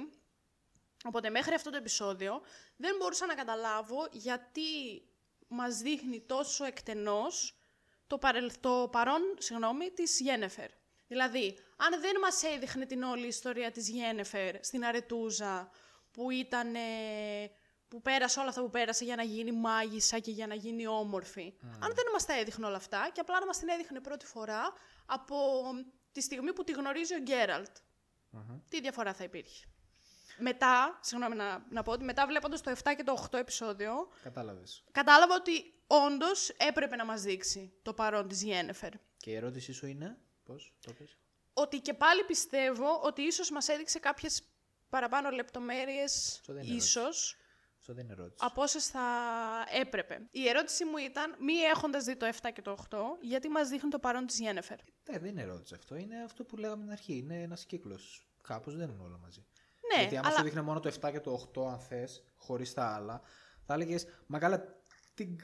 Οπότε μέχρι αυτό το επεισόδιο δεν μπορούσα να καταλάβω γιατί μας δείχνει τόσο εκτενώς το, παρελ... το παρόν συγγνώμη, της Γένεφερ. Δηλαδή, αν δεν μας έδειχνε την όλη ιστορία της Γένεφερ στην Αρετούζα, που ήταν... που πέρασε όλα αυτά που πέρασε για να γίνει μάγισσα και για να γίνει όμορφη. Αν δεν μας τα έδειχνε όλα αυτά και απλά να μας την έδειχνε πρώτη φορά από τη στιγμή που τη γνωρίζει ο γκεραλτ Τι διαφορά θα υπήρχε; Μετά, συγγνώμη να, να πω ότι μετά βλέποντας το 7 και το 8 επεισόδιο, Κατάλαβες. κατάλαβα ότι όντως έπρεπε να μας δείξει το παρόν της Γένεφερ. Και η ερώτησή σου είναι. Πώς το πες; Ότι και πάλι πιστεύω ότι ίσως μας έδειξε κάποιες παραπάνω λεπτομέρειες, Αυτό δεν είναι ίσως, Αυτό δεν είναι ερώτηση. από όσες θα έπρεπε. Η ερώτηση μου ήταν, μη έχοντας δει το 7 και το 8, γιατί μας δείχνει το παρόν της Γένεφερ. Ναι, δεν είναι ερώτηση αυτό. Είναι αυτό που λέγαμε στην αρχή. Είναι ένας κύκλος. Κάπως δεν είναι όλα μαζί. Ναι, Γιατί άμα αλλά σου δείχνει μόνο το 7 και το 8, αν θες, χωρίς τα άλλα, θα έλεγες Μα καλά, τι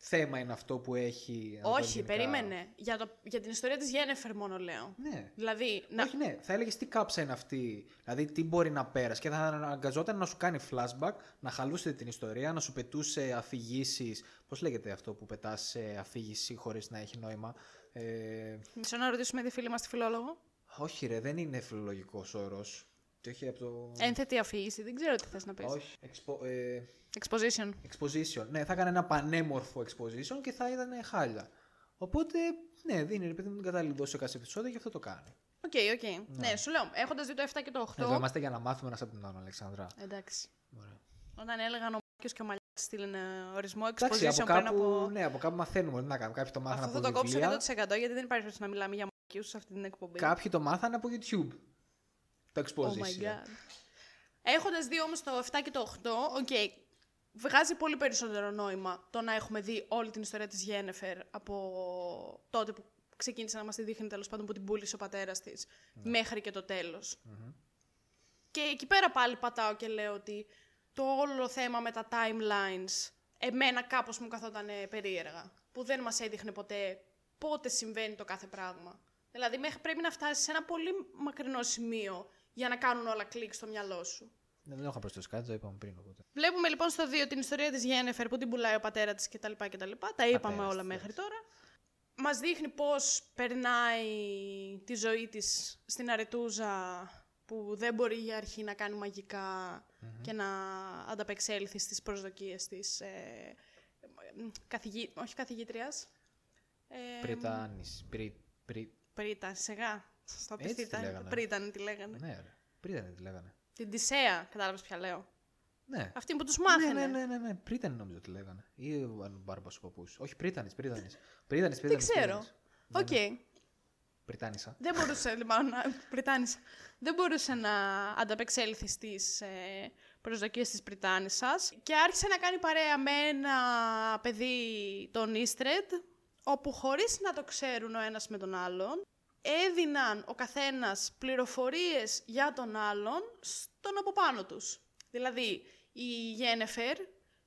θέμα είναι αυτό που έχει. να το πω όχι, γενικά». περίμενε. Για, το, για την ιστορία της Γένεφερ μόνο λέω. Ναι. Δηλαδή, να, Όχι, ναι. Θα έλεγες τι κάψα είναι αυτή; Δηλαδή, τι μπορεί να πέρασε; Και θα αναγκαζόταν να σου κάνει flashback, να χαλούσε την ιστορία, να σου πετούσε αφηγήσεις. Πώς λέγεται αυτό που πετάς σε αφήγηση χωρίς να έχει νόημα; Ε, μισό να ρωτήσουμε τη φίλη μας τη φιλόλογο. όχι, ρε, δεν είναι φιλολογικός όρος. Και όχι από το. Ένθετη αφήγηση, δεν ξέρω τι θες να πεις. όχι. Expo, ε, Exposition. exposition. Ναι, θα έκανε ένα πανέμορφο exposition και θα ήταν χάλια. Οπότε, ναι, δίνει ρε παιδί μου την κατάλληλη δόση σε κάθε επεισόδιο και αυτό το κάνει. Οκ, οκ. Ναι. σου λέω, έχοντας δει το 7 και το 8... Εδώ είμαστε για να μάθουμε ένας από τον άλλον, Αλεξάνδρα. Εντάξει. Ωραία. Όταν έλεγαν ο Μάκιος και ο Μαλιάς στείλουν ε, ορισμό Εντάξει, exposition από πριν κάπου, από... ναι, από κάπου μαθαίνουμε. Τι να κάνουμε. Κάποιοι το μάθανε Αυτό από θα το κόψω βιβλία. 100% γιατί δεν υπάρχει περίπτωση να μιλάμε για Μάκιους σε αυτή την εκπομπή. Κάποιοι το μάθανε από YouTube. Το Oh exposition. my god. Έχοντας δει όμως το 7 και το 8, οκ, βγάζει πολύ περισσότερο νόημα το να έχουμε δει όλη την ιστορία της Γένεφερ από τότε που ξεκίνησε να μας τη δείχνει τέλος πάντων που την πούλησε ο πατέρας της μέχρι και το τελος Και εκεί πέρα πάλι πατάω και λέω ότι το όλο θέμα με τα timelines εμένα κάπως μου καθόταν περίεργα. Που δεν μας έδειχνε ποτέ πότε συμβαίνει το κάθε πράγμα. Δηλαδή μέχρι πρέπει να φτάσεις σε ένα πολύ μακρινό σημείο για να κάνουν όλα κλικ στο μυαλό σου. Ναι, δεν έχω προσθέσει κάτι, το είπαμε πριν. Οπότε. Βλέπουμε λοιπόν στο 2 την ιστορία της Γένεφερ που την πουλάει ο πατέρας της κτλ. κτλ. Τα είπαμε Πατέρας όλα της, μέχρι τώρα. μας δείχνει πώς περνάει τη ζωή της στην αρετούζα που δεν μπορεί για αρχή να κάνει μαγικά και να ανταπεξέλθει στις προσδοκίες της ε, καθηγή, όχι καθηγήτριας. Ε, Πριτάνης. Πρι, πρι, Πρίτα, σιγά. Στο Έτσι τη ήταν. λέγανε. Πρίταν τη λέγανε. ναι, ρε. Πρίτανη τη λέγανε. Την Τισέα, κατάλαβες ποια λέω. Ναι. Αυτή που τους μάθαινε. Ναι, ναι, ναι, ναι, ναι. Πρύτανη νομίζω τη λέγανε. Ή ο Μπάρμπας ο παππούς. Όχι, Πρύτανης, Πρύτανης. Πρύτανης, Δεν Πρύτανης. ξέρω. Πρύτανης. Οκ. Ναι, Πρυτάνισσα. Δεν μπορούσε, λοιπόν, να... Πρυτάνισσα. Δεν μπορούσε να ανταπεξέλθει στις ε, προσδοκίες της Πρυτάνισσας και άρχισε να κάνει παρέα με ένα παιδί, τον Ίστρεντ, όπου χωρίς να το ξέρουν ο ένας με τον άλλον, έδιναν ο καθένας πληροφορίες για τον άλλον στον από πάνω τους. Δηλαδή, η Γένεφερ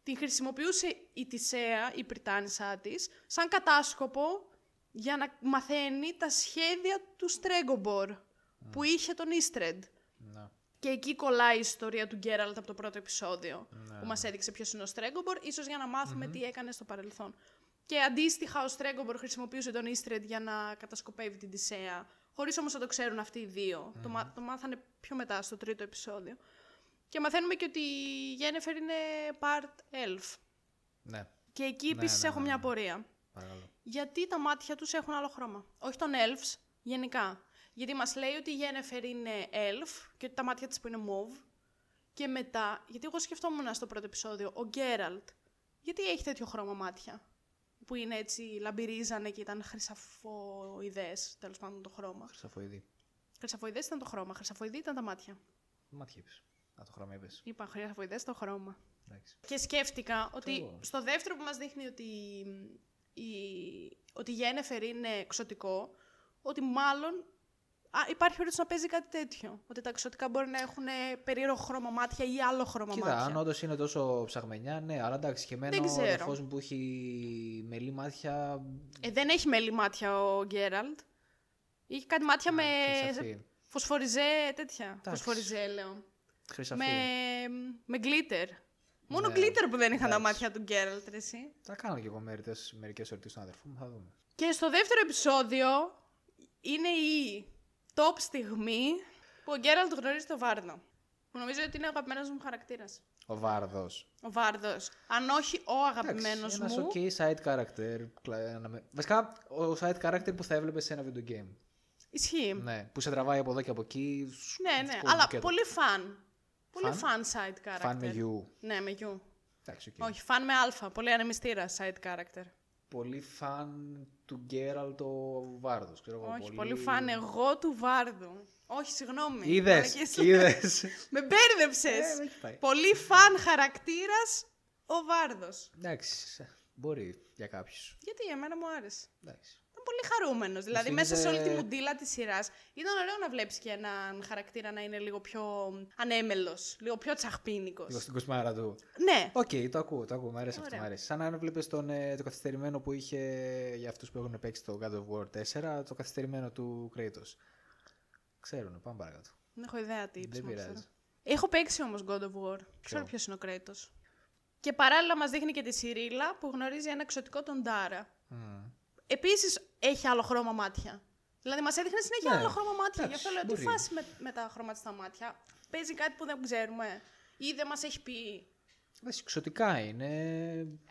την χρησιμοποιούσε η Τισέα, η Πρυτάνισσά της, σαν κατάσκοπο για να μαθαίνει τα σχέδια του Στρέγκομπορ που είχε τον Ίστρεντ. Ναι. Και εκεί κολλάει η ιστορία του Γκέραλτ από το πρώτο επεισόδιο. Που μας έδειξε ποιος είναι ο Στρέγκομπορ, ίσως για να μάθουμε τι έκανε στο παρελθόν. Και αντίστοιχα, ο Στρέγκομπορ χρησιμοποιούσε τον Ίστρεντ για να κατασκοπεύει την Τισέα. Χωρίς όμως να το ξέρουν αυτοί οι δύο. Το, μα- το μάθανε πιο μετά, στο τρίτο επεισόδιο. Και μαθαίνουμε και ότι η Γένεφερ είναι part elf. Ναι. Και εκεί Ναι, επίσης ναι, έχω ναι, μια ναι. απορία. Παρακαλώ. Γιατί τα μάτια τους έχουν άλλο χρώμα; Όχι των elves, γενικά. Γιατί μας λέει ότι η Γένεφερ είναι elf και ότι τα μάτια της που είναι mauve. Και μετά, γιατί εγώ σκεφτόμουν στο πρώτο επεισόδιο, ο Γκέραλτ, γιατί έχει τέτοιο χρώμα μάτια; Που είναι έτσι, λαμπυρίζανε και ήταν χρυσαφοειδές, τέλος πάντων το χρώμα. Χρυσαφοειδή. Χρυσαφοειδές ήταν το χρώμα, χρυσαφοειδή ήταν τα μάτια. Μάτια είπες. Να το χρώμα είπες. Είπα χρυσαφοειδές το χρώμα. Εντάξει. Και σκέφτηκα ότι Το- στο δεύτερο που μας δείχνει ότι η, ότι η Γένεφερ είναι εξωτικό, ότι μάλλον α, υπάρχει περίπτωση να παίζει κάτι τέτοιο. Ότι τα εξωτικά μπορεί να έχουν περίεργο χρώμα μάτια ή άλλο χρώμα Κοίτα, μάτια. αν όντως είναι τόσο ψαγμενιά, ναι, αλλά εντάξει, και εμένα Δεν ο ξέρω. αδερφός μου που έχει μελή μάτια. Ε, δεν έχει μέλι μάτια ο Γκέραλτ. Είχε κάτι μάτια με χρυσαφή. φωσφοριζέ τέτοια. Φωσφοριζέ λέω. Χρυσαφή. Με, με γκλίτερ. Μόνο Ναι. γκλίτερ που δεν είχαν τα Εντάξει. μάτια του Γκέραλτ, ρε, εσύ. Θα κάνω κι εγώ μερικές ερωτήσει στον αδερφό μου, θα δούμε. Και στο δεύτερο επεισόδιο είναι η top στιγμή που ο Γκέραλτ γνωρίζει τον Βάρδο. Που νομίζω ότι είναι ο αγαπημένος μου χαρακτήρας. Ο Βάρδος. Ο Βάρδος. Αν όχι ο αγαπημένος Ένας μου. ok side character. κλα- να με- Βασικά, ο side character που θα έβλεπες σε ένα video game. Ισχύει. Ναι, που σε τραβάει από εδώ και από εκεί. σου- Ναι, ναι. σου Αλλά μπουκέτο. πολύ fun. Πολύ fan; fun side character. Fun με u. Ναι, με u. Εντάξει, οκ. Όχι, φαν με άλφα. Πολύ ανεμιστήρα side character. Πολύ φαν του Γκέραλτ ο Βάρδος. Όχι, πολύ φαν εγώ του Βάρδου. Όχι, συγγνώμη. Είδες. Μαλακίες. Είδες. Με μπέρδεψες. Ε, έχει πάει. Πολύ fun χαρακτήρας ο Βάρδος. Εντάξει, μπορεί για κάποιους. Γιατί εμένα μου άρεσε. Εντάξει. Ήταν πολύ χαρούμενος. Δηλαδή, θύμιζε- μέσα σε όλη τη μουντίλα της σειράς ήταν ωραίο να βλέπεις και έναν χαρακτήρα να είναι λίγο πιο ανέμελος, λίγο πιο τσαχπίνικος. Λίγο στην κοσμάρα του. Ναι, Οκ, το ακούω, το ακούω. Μ' αρέσει αυτό. Ωραία. Μ' αρέσει. Σαν να έβλεπε τον, ε, το καθυστερημένο που είχε για αυτούς που έχουν παίξει το God of War 4, το καθυστερημένο του Kratos. Ξέρουν, πάμε παρακάτω. δεν έχω ιδέα τι Δεν ύψιμο πειράζει. ξέρω. Έχω παίξει όμως God of War. Ξέρω ποιο; είναι ο Κρέτο. Και παράλληλα μας δείχνει και τη Σιρήλα που γνωρίζει ένα εξωτικό τον Ντάρα. Μμμ. Επίσης έχει άλλο χρώμα μάτια. Δηλαδή μας έδειχνε συνέχεια Ναι, άλλο χρώμα μάτια. Γι' εντάξει, αυτό λέω τι μπορεί. φάση με, με τα χρωματιστά μάτια. Παίζει κάτι που δεν ξέρουμε ή δεν μας έχει πει. Εντάξει, εξωτικά είναι.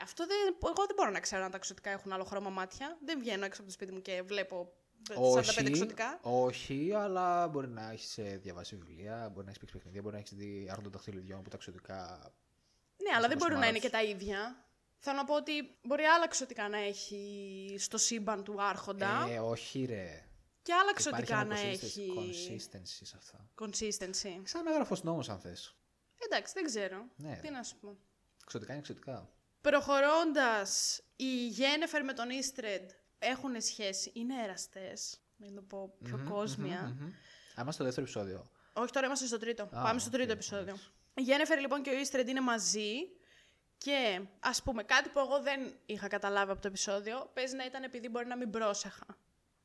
Αυτό δεν, εγώ δεν μπορώ να ξέρω αν τα εξωτικά έχουν άλλο χρώμα μάτια. Δεν βγαίνω έξω από το σπίτι μου και βλέπω 45 Όχι, εξωτικά. όχι, αλλά μπορεί να έχεις διαβάσει βιβλία, μπορεί να έχεις παίξει παιχνίδια, μπορεί να έχεις δει άρθρο των δαχτυλιδιών που τα εξωτικά. Ναι, αλλά δεν μπορούν να είναι τους. και τα ίδια. Θέλω να πω ότι μπορεί άλλα εξωτικά να έχει στο σύμπαν του Άρχοντα Ε, όχι, ρε. και άλλα Υπάρχει εξωτικά ένα να consistency- έχει consistency σε αυτά. consistency. Σαν να γράφω νόμο, αν θες. Εντάξει, δεν ξέρω. Ναι. Τι να σου πω. Εξωτικά είναι εξωτικά. Προχωρώντας, η Γένεφερ με τον Ίστρεντ έχουν σχέση. Είναι εραστές, να το πω πιο κόσμια. Μμμ. Α, είμαστε στο δεύτερο επεισόδιο. Όχι, τώρα είμαστε στο τρίτο. Πάμε στο οκ, τρίτο οκ, επεισόδιο. Η Γένεφερ λοιπόν και ο Ίστρεντ είναι μαζί και ας πούμε κάτι που εγώ δεν είχα καταλάβει από το επεισόδιο, παίζει να ήταν επειδή μπορεί να μην πρόσεχα.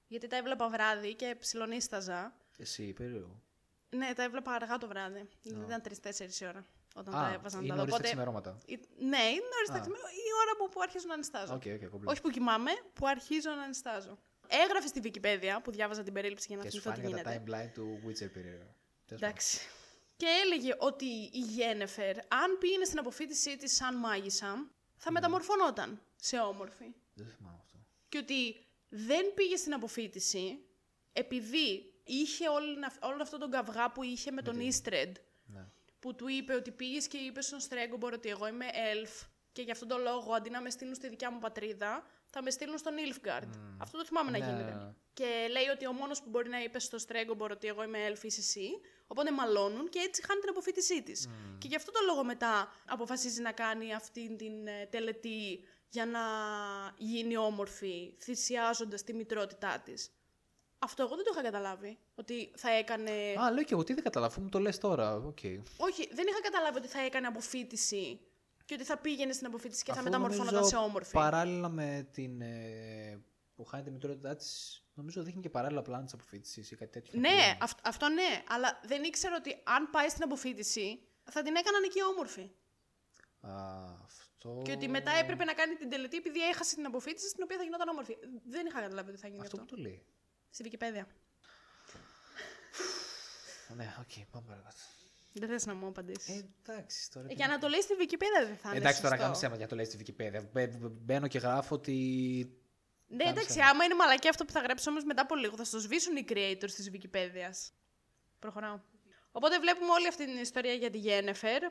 Γιατί τα έβλεπα βράδυ και ψιλονύσταζα. Εσύ, περίεργο. Ναι, τα έβλεπα αργά το βράδυ. Δηλαδή ήταν 3-4 η ώρα όταν Α, τα έβαζα να είναι τα δω. νωρίς τα Οπότε- ξημερώματα. Ή- Ναι, είναι νωρίς τα Α. ξημερώ- ή ώρα μου που αρχίζω να νυστάζω. Οκ, οκ, κομπλέ. Όχι που κοιμάμαι, που αρχίζω να νυστάζω. Έγραφε στη Wikipedia που διάβαζα την περίληψη για να Και σου θυμηθώ τι φάνηκε τα γίνεται. timeline του Witcher περίεργα. Τέλος πάντων. Εντάξει. Και έλεγε ότι η Γένεφερ, αν πήγαινε στην αποφύτισή της σαν μάγισσα, θα μεταμορφωνόταν σε όμορφη. Δεν θυμάμαι αυτό. Και ότι δεν πήγε στην αποφύτιση επειδή είχε όλη, όλο αυτό τον καυγά που είχε με τον Eastred. Ναι. Που του είπε ότι πήγες και είπες στον Στρέγκομπορ ότι εγώ είμαι elf και γι' αυτόν τον λόγο αντί να με στείλουν στη δικιά μου πατρίδα, θα με στείλουν στον Nilfgaard. Αυτό το θυμάμαι να Ναι, γίνεται. ναι, ναι. Και λέει ότι ο μόνος που μπορεί να είπε στο Στρέγκομπορ ότι εγώ είμαι elf είσαι εσύ. Οπότε μαλώνουν και έτσι χάνει την αποφοίτησή της. Και γι' αυτό το λόγο μετά αποφασίζει να κάνει αυτή την ε, τελετή για να γίνει όμορφη, θυσιάζοντας τη μητρότητά της. Αυτό εγώ δεν το είχα καταλάβει. Ότι θα έκανε. Α, λέω και εγώ τι δεν καταλάβω, αφού μου το λες τώρα. Οκ. Όχι, δεν είχα καταλάβει ότι θα έκανε αποφοίτηση και ότι θα πήγαινε στην αποφύτιση και θα Αφού μεταμορφώνονταν νομίζω σε όμορφη. Παράλληλα με την. Ε, που χάνει τη μητρότητά της, νομίζω δείχνει και παράλληλα πλάνα της αποφύτησης ή κάτι τέτοιο. Ναι, αυ- αυτό ναι, αλλά δεν ήξερα ότι αν πάει στην αποφύτιση θα την έκαναν εκεί όμορφη. Α, αυτό. Και ότι μετά έπρεπε να κάνει την τελετή επειδή έχασε την αποφύτιση στην οποία θα γινόταν όμορφη. Δεν είχα καταλάβει ότι θα γίνει Αυτό αυτό. που το λέει. Στη Wikipedia. Ναι, οκ, πάμε παρακάτω. Δεν θες να μου απαντήσεις. Ε, εντάξει τώρα. τι Για να να το λέει στη Wikipedia δεν θα είναι. Εντάξει, τώρα σωστό. κάνω ψέματα για το λέει στη Wikipedia. Μπε- μπε- Μπαίνω και γράφω ότι. Ναι, Κάνεις εντάξει, ένα. άμα είναι μαλακία αυτό που θα γράψει όμως μετά από λίγο, θα στο σβήσουν οι creators της Wikipedia. Προχωράω. Οπότε βλέπουμε όλη αυτή την ιστορία για τη Γένεφερ.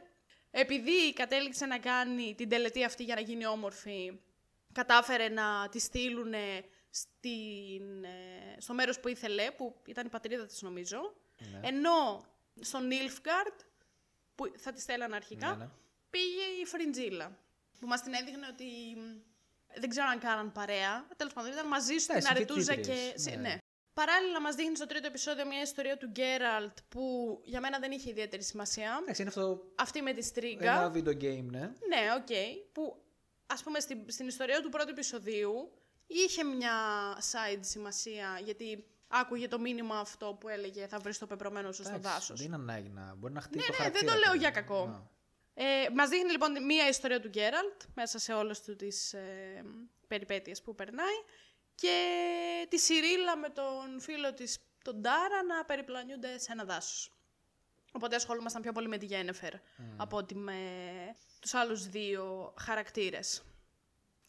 Επειδή κατέληξε να κάνει την τελετή αυτή για να γίνει όμορφη, κατάφερε να τη στείλουν στην, ε, στο μέρος που ήθελε, που ήταν η πατρίδα της νομίζω. Ναι. Ενώ στον Nilfgaard, που θα τη στέλνανε αρχικά, Ναι, ναι. πήγε η Φριντζίλα. Που μας την έδειχνε ότι μ, δεν ξέρω αν κάναν παρέα. Τέλος πάντων, ήταν μαζί σου, Ναι, την Αρετούζα και. συμφοιτήτριες, σε- ναι. Ναι. Παράλληλα, μας δείχνει στο τρίτο επεισόδιο μια ιστορία του Γκέραλτ που για μένα δεν είχε ιδιαίτερη σημασία. Εντάξει, είναι αυτό. Αυτή με τη στρίγκα. Ένα video game, ναι. Ναι, οκ. Που ας πούμε στην, στην ιστορία του πρώτου επεισοδίου είχε μια side σημασία γιατί άκουγε το μήνυμα αυτό που έλεγε θα βρεις το πεπρωμένο σου στο Εντάξει, δάσος. Δεν είναι ανάγκη να μπορεί να χτίσει Ναι, το ναι, χαρακτήρα. δεν το λέω του, για ναι. κακό. Να. Ε, μας δείχνει λοιπόν μία ιστορία του Γκέραλτ μέσα σε όλες του τις ε, περιπέτειες που περνάει και τη Σιρίλα με τον φίλο της τον Τάρα να περιπλανιούνται σε ένα δάσος. Οπότε ασχολούμασταν πιο πολύ με τη Γένεφερ από ότι με τους άλλους δύο χαρακτήρες.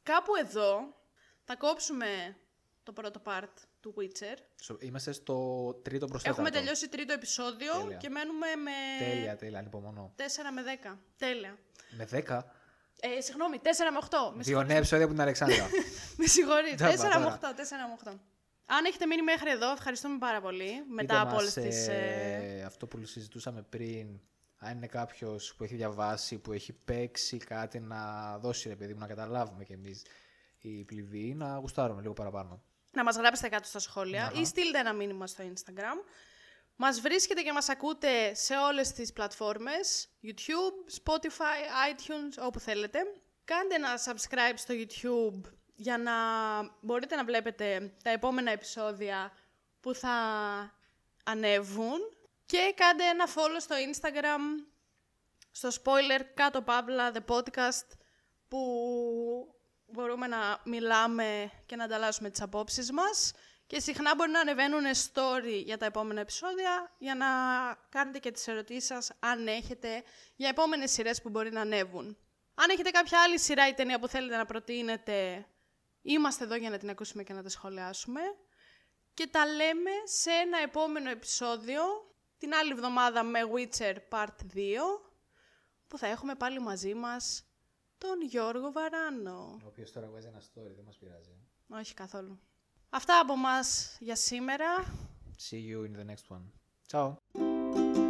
Κάπου εδώ θα κόψουμε το πρώτο part του Witcher. Σο- Είμαστε στο τρίτο προς Έχουμε τέταρτο. τελειώσει τρίτο επεισόδιο Τέλεια. και μένουμε με Τέλεια, τέλεια, ανυπομονώ. 4 με 10. Τέλεια. Με 10. Ε, συγγνώμη, 4 με 8. Με, Δύο νέα επεισόδια από την Αλεξάνδρα. με συγχωρείτε. 4 Τζάμπα, με τώρα. 8. 4 με 8. Αν έχετε μείνει μέχρι εδώ, ευχαριστούμε πάρα πολύ. Μετά Πείτε από όλες μας, τις. ε, Αυτό που συζητούσαμε πριν, αν είναι κάποιος που έχει διαβάσει, που έχει παίξει κάτι να δώσει ρε παιδί μου, να καταλάβουμε κι εμείς οι πληβοί, να γουστάρουμε λίγο παραπάνω. Να μας γράψετε κάτω στα σχόλια Αχα. ή στείλτε ένα μήνυμα στο Instagram. Μας βρίσκετε και μας ακούτε σε όλες τις πλατφόρμες, YouTube, Spotify, iTunes, όπου θέλετε. Κάντε ένα subscribe στο YouTube για να μπορείτε να βλέπετε τα επόμενα επεισόδια που θα ανέβουν. Και κάντε ένα follow στο Instagram, στο spoiler κάτω παύλα, the podcast, που μπορούμε να μιλάμε και να ανταλλάσσουμε τις απόψεις μας. Και συχνά μπορεί να ανεβαίνουν story για τα επόμενα επεισόδια για να κάνετε και τις ερωτήσεις σας αν έχετε για επόμενες σειρές που μπορεί να ανέβουν. Αν έχετε κάποια άλλη σειρά ή ταινία που θέλετε να προτείνετε, είμαστε εδώ για να την ακούσουμε και να τα σχολιάσουμε. Και τα λέμε σε ένα επόμενο επεισόδιο, την άλλη εβδομάδα με Witcher Part 2, που θα έχουμε πάλι μαζί μας τον Γιώργο Βαράνο. Ο οποίος τώρα βγάζει ένα story, δεν μας πειράζει. Όχι καθόλου. Αυτά από μας για σήμερα. See you in the next one. Ciao.